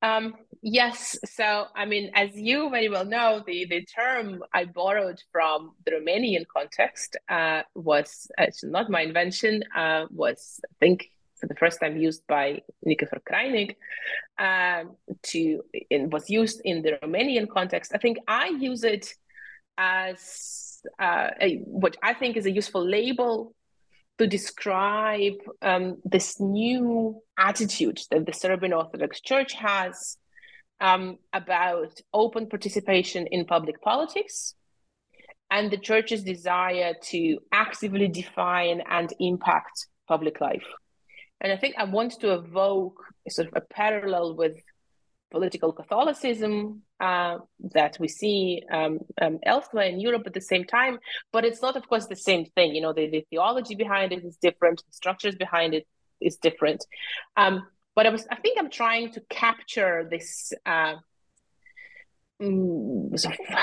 [SPEAKER 3] Um, yes. So, I mean, as you very well know, the, the term I borrowed from the Romanian context uh, was it's not my invention, uh, was, I think, for the first time used by Nichifor Crainic, uh, to, it was used in the Romanian context. I think I use it as uh, a, what I think is a useful label to describe um, this new attitude that the Serbian Orthodox Church has um, about open participation in public politics and the church's desire to actively define and impact public life. And I think I want to evoke sort of a parallel with political Catholicism uh, that we see um, um, elsewhere in Europe at the same time. But it's not, of course, the same thing. You know, the, the theology behind it is different, the structures behind it is different. Um, but I was, I think, I'm trying to capture this uh, mm, sort of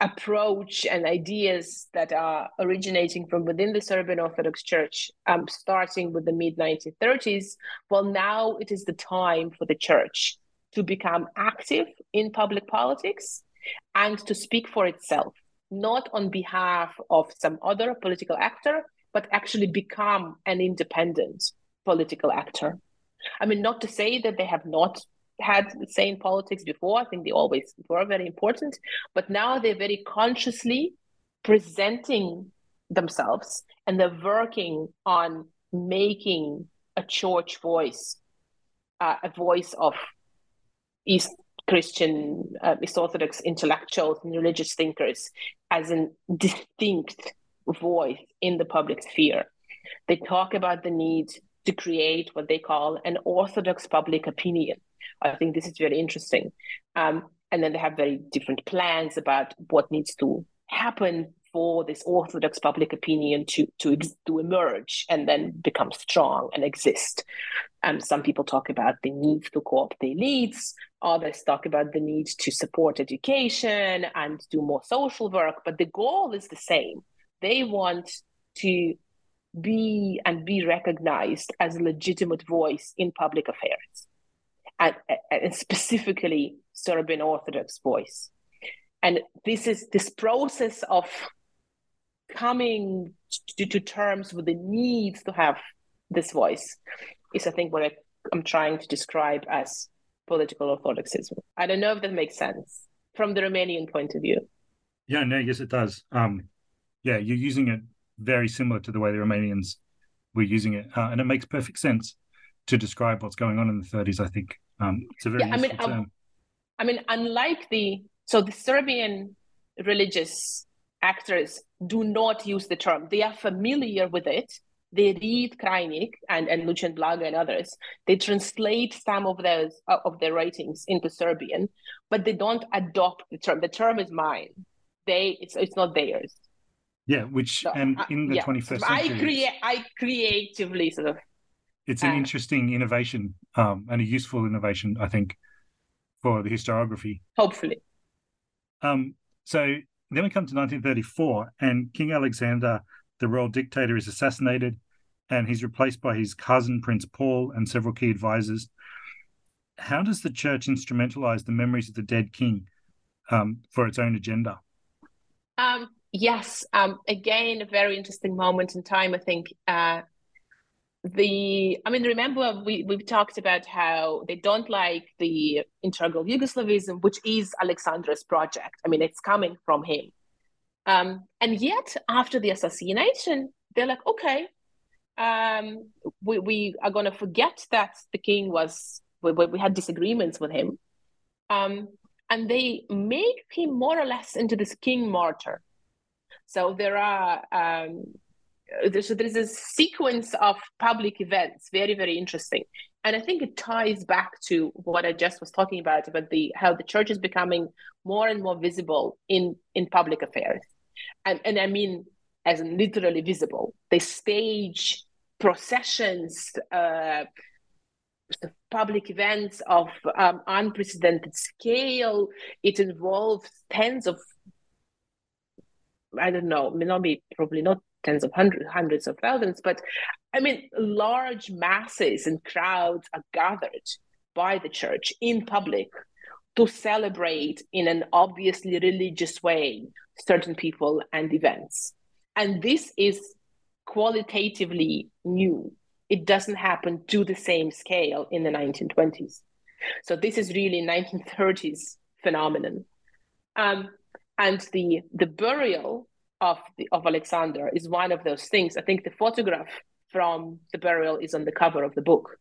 [SPEAKER 3] approach and ideas that are originating from within the Serbian Orthodox Church, um, starting with the mid 1930s. Well, now it is the time for the church to become active in public politics and to speak for itself, not on behalf of some other political actor, but actually become an independent political actor. I mean, not to say that they have not had say in politics before. I think they always were very important, but now they're very consciously presenting themselves and they're working on making a church voice, uh, a voice of East Christian, uh, East Orthodox intellectuals and religious thinkers as a distinct voice in the public sphere. They talk about the need to create what they call an orthodox public opinion. I think this is very interesting. Um, and then they have very different plans about what needs to happen for this orthodox public opinion to to to emerge and then become strong and exist. Um, some people talk about the need to co-opt the elites. Others talk about the need to support education and do more social work. But the goal is the same. They want to be and be recognized as a legitimate voice in public affairs, and, and specifically Serbian Orthodox voice. And this is this process of coming to, to terms with the need to have this voice is, I think, what I, I'm trying to describe as political orthodoxism. I don't know if that makes sense from the Romanian point of view.
[SPEAKER 2] Yeah, no, yes, it does. Um, yeah, you're using it very similar to the way the Romanians were using it, uh, and it makes perfect sense to describe what's going on in the 30s. I think um, it's a very yeah, I mean, term. Um,
[SPEAKER 3] I mean, unlike the so the Serbian religious actors do not use the term. They are familiar with it. They read Crainic and, and Lucian Blaga and others. They translate some of those uh, of their writings into Serbian, but they don't adopt the term. The term is mine. They it's it's not theirs.
[SPEAKER 2] Yeah, which so, and uh, in the twenty first century,
[SPEAKER 3] I create I creatively sort of.
[SPEAKER 2] It's an uh, interesting innovation um, and a useful innovation, I think, for the historiography.
[SPEAKER 3] Hopefully.
[SPEAKER 2] Um, so then we come to 1934, and King Alexander, the royal dictator, is assassinated, and he's replaced by his cousin, Prince Paul, and several key advisors. How does the church instrumentalize the memories of the dead king um, for its own agenda?
[SPEAKER 3] Um, yes, um, again, a very interesting moment in time. I think uh, the i mean remember we we've talked about how they don't like the integral yugoslavism which is alexander's project. I mean it's coming from him. Um, and yet after the assassination they're like okay um, we, we are going to forget that the king was we, we had disagreements with him. Um, and they make him more or less into this king martyr. So there are um, so there's a sequence of public events, very, very interesting. And I think it ties back to what I just was talking about, about the how the church is becoming more and more visible in, in public affairs. And, and I mean, as literally visible. They stage processions, uh, public events of um, unprecedented scale. It involves tens of I don't know, maybe probably not tens of hundreds, hundreds of thousands, but I mean, large masses and crowds are gathered by the church in public to celebrate in an obviously religious way certain people and events. And this is qualitatively new. It doesn't happen to the same scale in the 1920s. So this is really 1930s phenomenon. Um, and the the burial of the, of Alexander is one of those things. I think the photograph from the burial is on the cover of the book.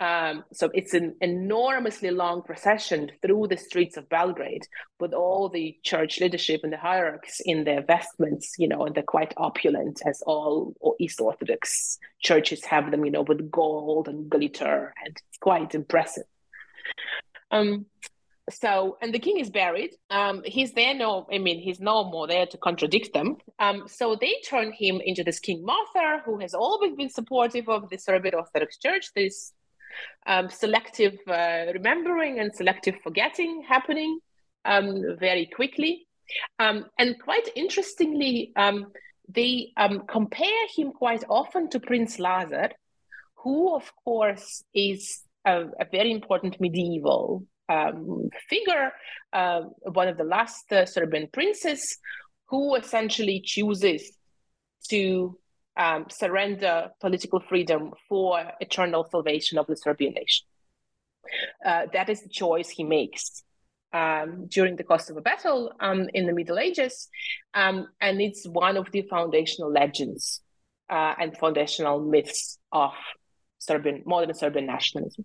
[SPEAKER 3] Um, so it's an enormously long procession through the streets of Belgrade with all the church leadership and the hierarchs in their vestments, you know, and they're quite opulent as all East Orthodox churches have them, you know, with gold and glitter, and it's quite impressive. Um, so and the king is buried. Um he's there no i mean he's no more there to contradict them. Um so they turn him into this king martyr who has always been supportive of the serbian orthodox church this um, selective uh, remembering and selective forgetting happening um, very quickly. Um, and quite interestingly um, they um, compare him quite often to prince lazar who of course is a, a very important medieval um, figure, uh, one of the last uh, Serbian princes, who essentially chooses to um, surrender political freedom for eternal salvation of the Serbian nation. Uh, that is the choice he makes um, during the Kosovo battle um, in the Middle Ages, um, and it's one of the foundational legends uh, and foundational myths of Serbian modern Serbian nationalism.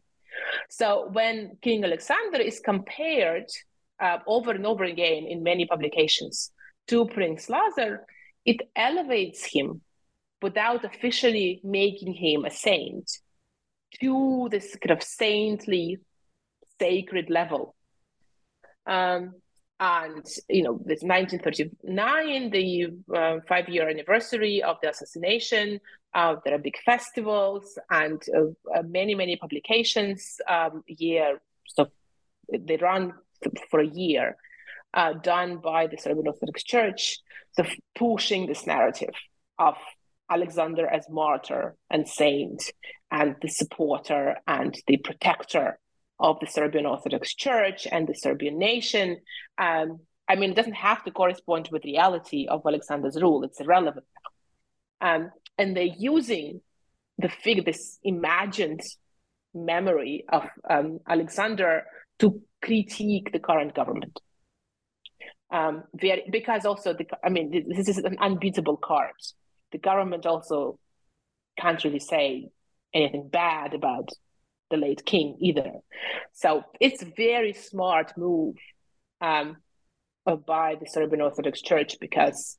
[SPEAKER 3] So when King Alexander is compared uh, over and over again in many publications to Prince Lazar, it elevates him without officially making him a saint to this kind of saintly, sacred level. Um, and you know, this 1939, the uh, five-year anniversary of the assassination. Uh, there are big festivals and uh many, many publications. Um, year, so they run for a year, uh, done by the Serbian Orthodox Church, so pushing this narrative of Alexander as martyr and saint, and the supporter and the protector of the Serbian Orthodox Church and the Serbian nation. Um, I mean, it doesn't have to correspond with reality of Alexander's rule; it's irrelevant. Um, and they're using the figure, this imagined memory of um, Alexander to critique the current government. Um, because also, the, I mean, this is an unbeatable card. The government also can't really say anything bad about the late king either. So it's a very smart move um, by the Serbian Orthodox Church because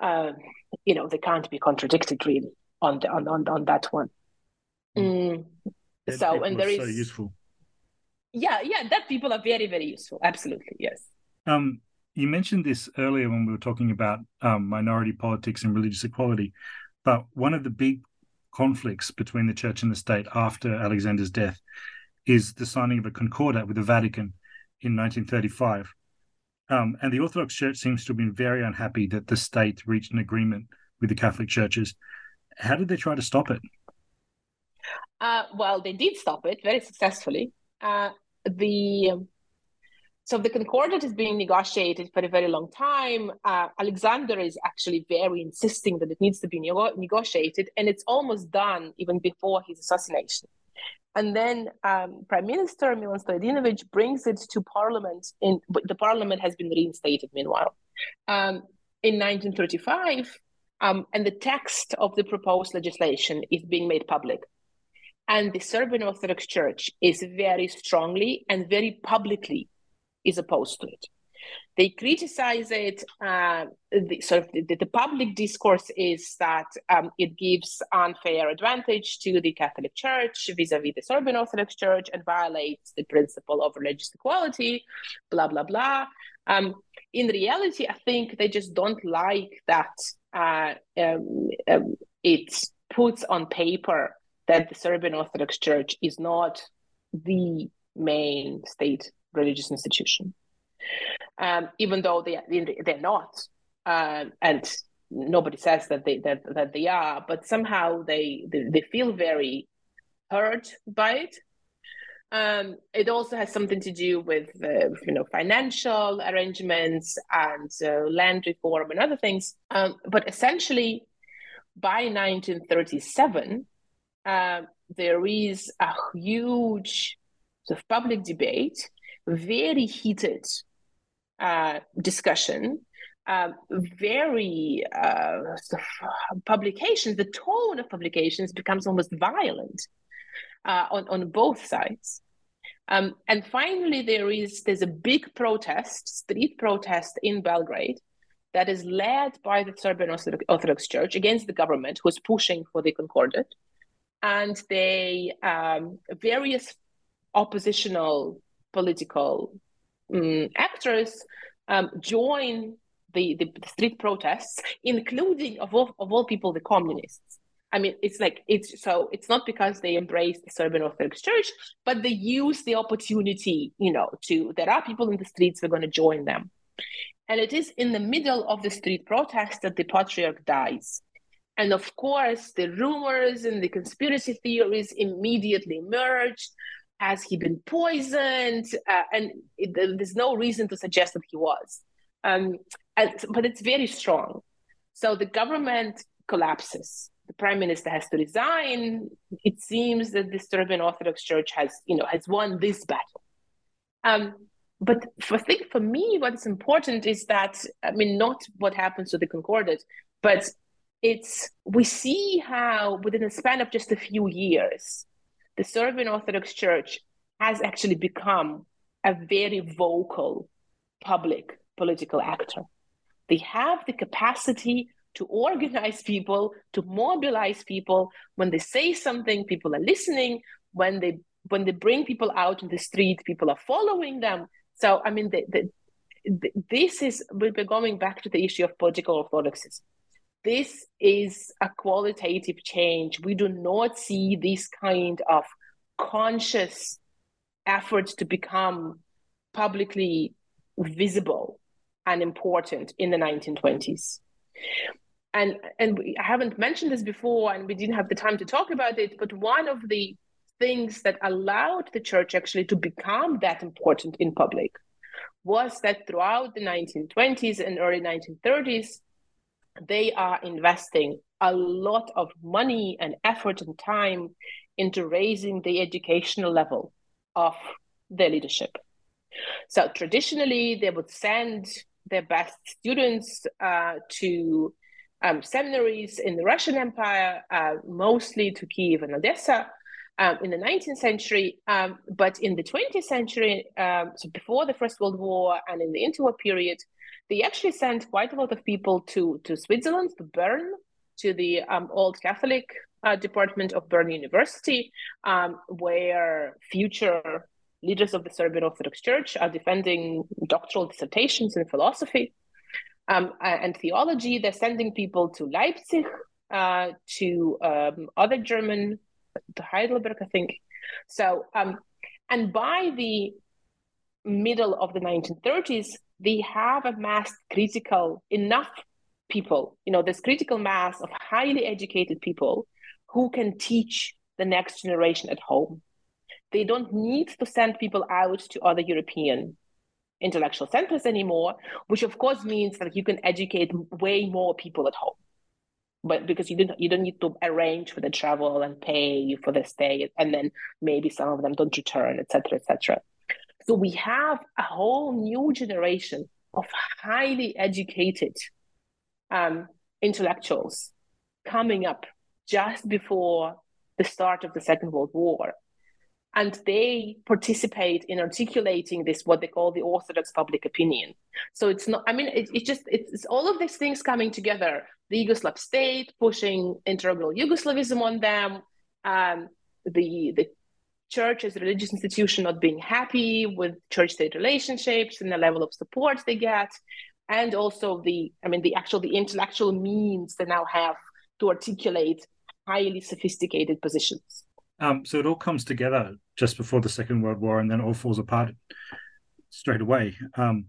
[SPEAKER 3] um, you know they can't be contradicted really on the, on, on on that one. Hmm. Mm. So and there is
[SPEAKER 2] so useful.
[SPEAKER 3] Yeah, yeah, that people are very very useful. Absolutely, yes.
[SPEAKER 2] Um, you mentioned this earlier when we were talking about um, minority politics and religious equality, but one of the big conflicts between the church and the state after Alexander's death is the signing of a concordat with the Vatican in 1935. Um, and the Orthodox Church seems to have been very unhappy that the state reached an agreement with the Catholic churches. How did they try to stop it?
[SPEAKER 3] Uh, well, they did stop it very successfully. Uh, the so the concordat is being negotiated for a very long time. Uh, Alexander is actually very insisting that it needs to be nego- negotiated, and it's almost done even before his assassination. And then um, Prime Minister Milan Stojadinovic brings it to Parliament. In the Parliament has been reinstated meanwhile um, in 1935, um, and the text of the proposed legislation is being made public. And the Serbian Orthodox Church is very strongly and very publicly is opposed to it. They criticize it. Uh, the, sort of the, the, public discourse is that um, it gives unfair advantage to the Catholic Church vis-a-vis the Serbian Orthodox Church and violates the principle of religious equality. Blah blah blah. Um, in reality, I think they just don't like that uh, um, um it puts on paper that the Serbian Orthodox Church is not the main state religious institution, um, even though they they're not, um, and nobody says that they that, that they are, but somehow they, they, they feel very hurt by it. Um, it also has something to do with uh, you know financial arrangements and uh, land reform and other things. Um, but essentially, by 1937, uh, there is a huge sort of public debate very heated uh, discussion, uh, very uh, publications. The tone of publications becomes almost violent uh, on on both sides. Um, and finally, there is there's a big protest, street protest in Belgrade, that is led by the Serbian Orthodox Church against the government, who is pushing for the Concordat, and they um, various oppositional political um, actors um, join the, the, street protests, including of all, of all people the communists. I mean, it's like it's so it's not because they embrace the Serbian Orthodox Church, but they use the opportunity, you know, to there are people in the streets, we're going to join them. And it is in the middle of the street protest that the patriarch dies. And of course, the rumors and the conspiracy theories immediately emerged. Has he been poisoned? Uh, and it, there's no reason to suggest that he was. Um, and, but it's very strong. So the government collapses. The prime minister has to resign. It seems that the Serbian Orthodox Church has, you know, has won this battle. Um, but for, I think for me, what is important is that I mean, not what happens to the Concordat, but it's we see how within a span of just a few years, the Serbian Orthodox Church has actually become a very vocal public political actor. They have the capacity to organize people, to mobilize people. When they say something, people are listening. When they when they bring people out in the street, people are following them. So I mean, the, the, the, this is we're going back to the issue of political orthodoxy. This is a qualitative change. We do not see this kind of conscious effort to become publicly visible and important in the 1920s. And and we, I haven't mentioned this before, and we didn't have the time to talk about it. But one of the things that allowed the church actually to become that important in public was that throughout the 1920s and early 1930s, they are investing a lot of money and effort and time into raising the educational level of their leadership. So traditionally, they would send their best students uh, to um, seminaries in the Russian Empire, uh, mostly to Kiev and Odessa. Um, in the 19th century, um, but in the 20th century, um, so before the First World War and in the interwar period, they actually sent quite a lot of people to, to Switzerland, to Bern, to the um, Old Catholic uh, department of Bern University, um, where future leaders of the Serbian Orthodox Church are defending doctoral dissertations in philosophy um, and theology. They're sending people to Leipzig, uh, to um, other German, to Heidelberg, I think. So, um, and by the middle of the 1930s, they have amassed critical enough people. You know, this critical mass of highly educated people who can teach the next generation at home. They don't need to send people out to other European intellectual centers anymore, which of course means that you can educate way more people at home. But because you don't you don't need to arrange for the travel and pay for the stay, and then maybe some of them don't return, etc., etc. So we have a whole new generation of highly educated um, intellectuals coming up just before the start of the Second World War. And they participate in articulating this what they call the orthodox public opinion. So it's not i mean it, it's just it's all of these things coming together. The yugoslav state pushing integral yugoslavism on them um, the the church as a religious institution not being happy with church state relationships and the level of support they get and also the i mean the actual the intellectual means they now have to articulate highly sophisticated positions
[SPEAKER 2] um, so it all comes together just before the Second World War, and then all falls apart straight away. Um,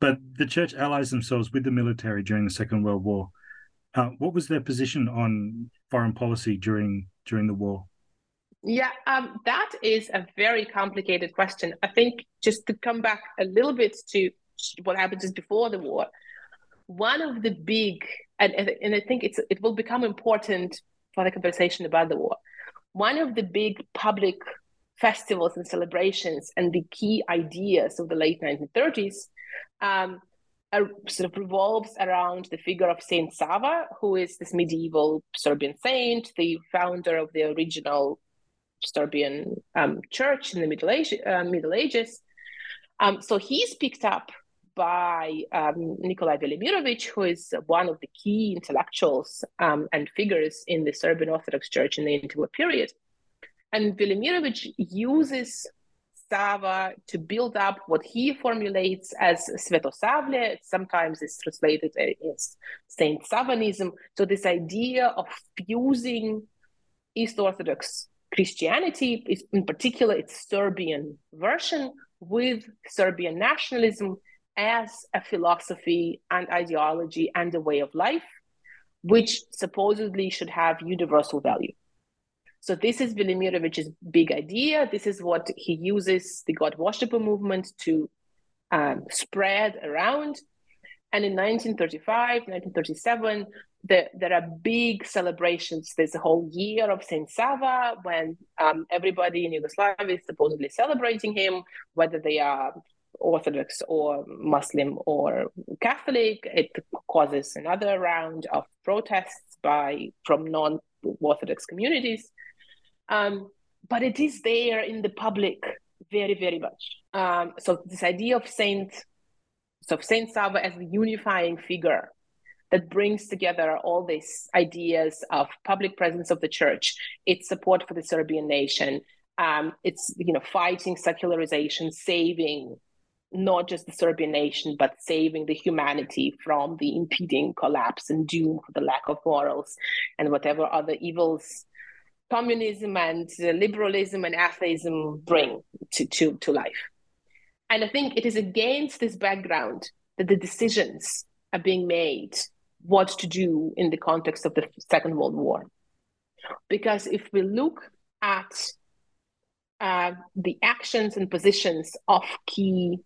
[SPEAKER 2] but the church allies themselves with the military during the Second World War. Uh, what was their position on foreign policy during during the war?
[SPEAKER 3] Yeah, um, that is a very complicated question. I think just to come back a little bit to what happened just before the war, one of the big and and I think it's it will become important for the conversation about the war one of the big public festivals and celebrations and the key ideas of the late 1930s um, are, sort of revolves around the figure of Saint Sava, who is this medieval Serbian saint, the founder of the original Serbian um, church in the Middle, Age, uh, Middle Ages. Um, so he's picked up by um, Nikolai Velimirovic, who is one of the key intellectuals um, and figures in the Serbian Orthodox Church in the interwar period. And Velimirovic uses Sava to build up what he formulates as Svetosavlje. Sometimes it's translated as Saint Savanism. So this idea of fusing East Orthodox Christianity, in particular its Serbian version, with Serbian nationalism as a philosophy and ideology and a way of life, which supposedly should have universal value. So this is Velimirovich's big idea. This is what he uses the God worshipper movement to um, spread around. And in 1935, 1937, the, there are big celebrations. There's a whole year of Saint Sava when um, everybody in Yugoslavia is supposedly celebrating him, whether they are Orthodox or Muslim or Catholic. It causes another round of protests by from non-Orthodox communities. Um, but it is there in the public very, very much. Um, so this idea of Saint, so Saint Sava as the unifying figure that brings together all these ideas of public presence of the church, its support for the Serbian nation, um, it's you know fighting secularization, saving not just the Serbian nation, but saving the humanity from the impeding collapse and doom for the lack of morals and whatever other evils communism and liberalism and atheism bring to, to, to life. And I think it is against this background that the decisions are being made what to do in the context of the Second World War. Because if we look at uh, the actions and positions of key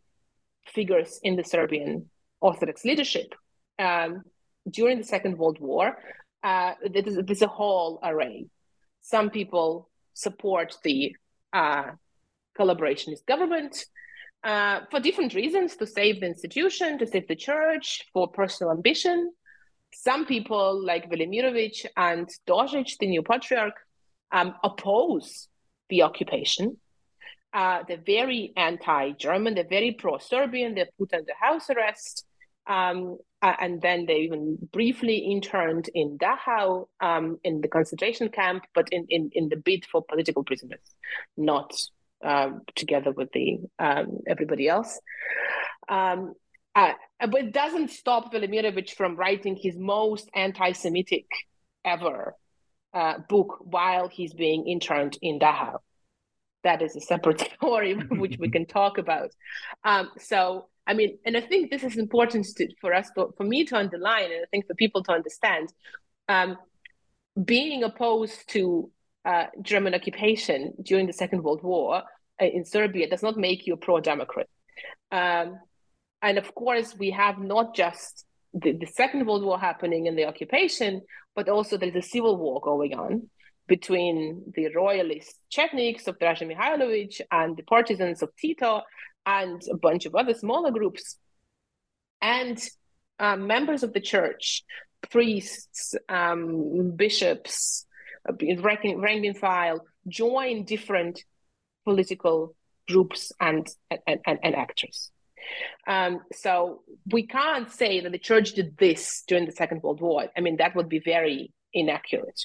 [SPEAKER 3] figures in the Serbian Orthodox leadership um, during the Second World War, uh, there's, there's, a whole array. Some people support the uh, collaborationist government uh, for different reasons to save the institution, to save the church, for personal ambition. Some people, like Velimirovic and Dozic, the new patriarch, um, oppose the occupation uh, they're very anti-German. They're very pro-Serbian. They're put under house arrest, um, uh, and then they even briefly interned in Dachau um, in the concentration camp, but in, in, in the bid for political prisoners, not uh, together with the um, everybody else. Um, uh, but it doesn't stop Velimirovic from writing his most anti-Semitic ever uh, book while he's being interned in Dachau that is a separate story which we can talk about. Um, so, I mean, and I think this is important to, for us, to, for me to underline, and I think for people to understand. Um, being opposed to uh, German occupation during the Second World War uh, in Serbia does not make you a pro-democrat. Um, and of course, we have not just the, the Second World War happening and the occupation, but also there's a civil war going on between the royalist Chetniks of Draža Mihailovic and the partisans of Tito and a bunch of other smaller groups and um, members of the church, priests, um, bishops, uh, rank, rank and file, join different political groups and, and, and, and actors. Um, so we can't say that the church did this during the Second World War. I mean, that would be very inaccurate.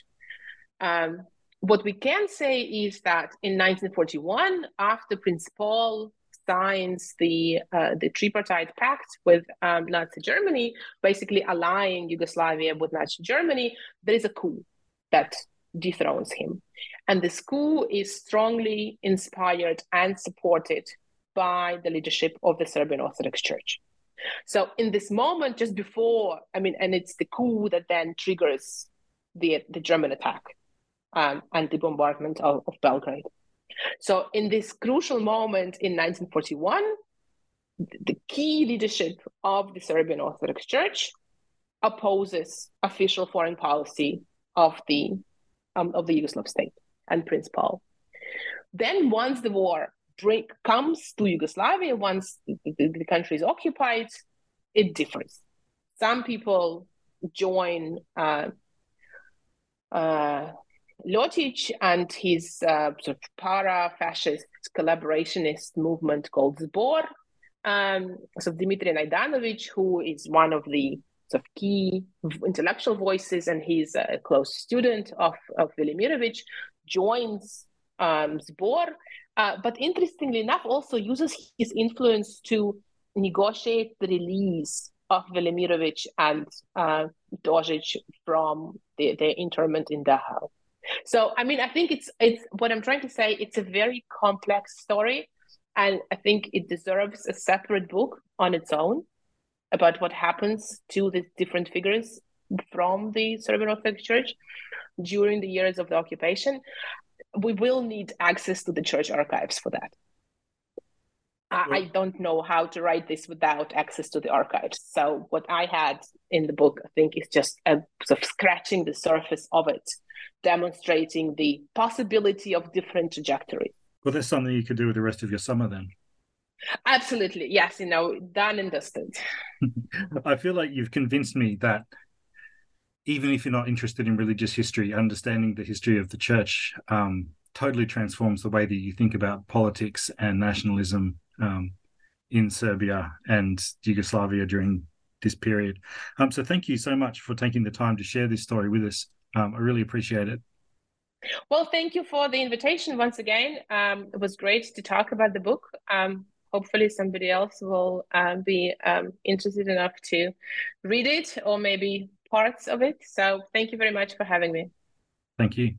[SPEAKER 3] Um, what we can say is that in 1941, after Prince Paul signs the uh, the tripartite pact with um, Nazi Germany, basically allying Yugoslavia with Nazi Germany, there is a coup that dethrones him, and the coup is strongly inspired and supported by the leadership of the Serbian Orthodox Church. So in this moment, just before, I mean, and it's the coup that then triggers the the German attack um, and the bombardment of, of Belgrade. So, in this crucial moment in 1941, the key leadership of the Serbian Orthodox Church opposes official foreign policy of the um, of the Yugoslav state and Prince Paul. Then, once the war break comes to Yugoslavia, once the, the country is occupied, it differs. Some people join uh, uh, Ljotić and his uh, sort of para-fascist collaborationist movement called Zbor. Um, so Dmitry Najdanovic, who is one of the of key intellectual voices, and he's a close student of, of Velimirovic, joins um, Zbor, uh, but interestingly enough, also uses his influence to negotiate the release of Velimirovic and uh, Dozic from the, their internment in Dachau. So, I mean, I think it's it's what I'm trying to say. It's a very complex story, and I think it deserves a separate book on its own about what happens to the different figures from the Serbian Orthodox Church during the years of the occupation. We will need access to the church archives for that. I, don't know how to write this without access to the archives. So what I had in the book, I think, is just a, sort of scratching the surface of it, demonstrating the possibility of different trajectories.
[SPEAKER 2] Well, that's something you could do with the rest of your summer then.
[SPEAKER 3] Absolutely, yes. You know, done and dusted.
[SPEAKER 2] I feel like you've convinced me that even if you're not interested in religious history, understanding the history of the church um, totally transforms the way that you think about politics and nationalism um, in Serbia and Yugoslavia during this period. Um, so thank you so much for taking the time to share this story with us. Um, I really appreciate it.
[SPEAKER 3] Well, thank you for the invitation once again. Um, it was great to talk about the book. Hopefully, somebody else will um, be um, interested enough to read it or maybe parts of it. So, thank you very much for having me.
[SPEAKER 2] Thank you.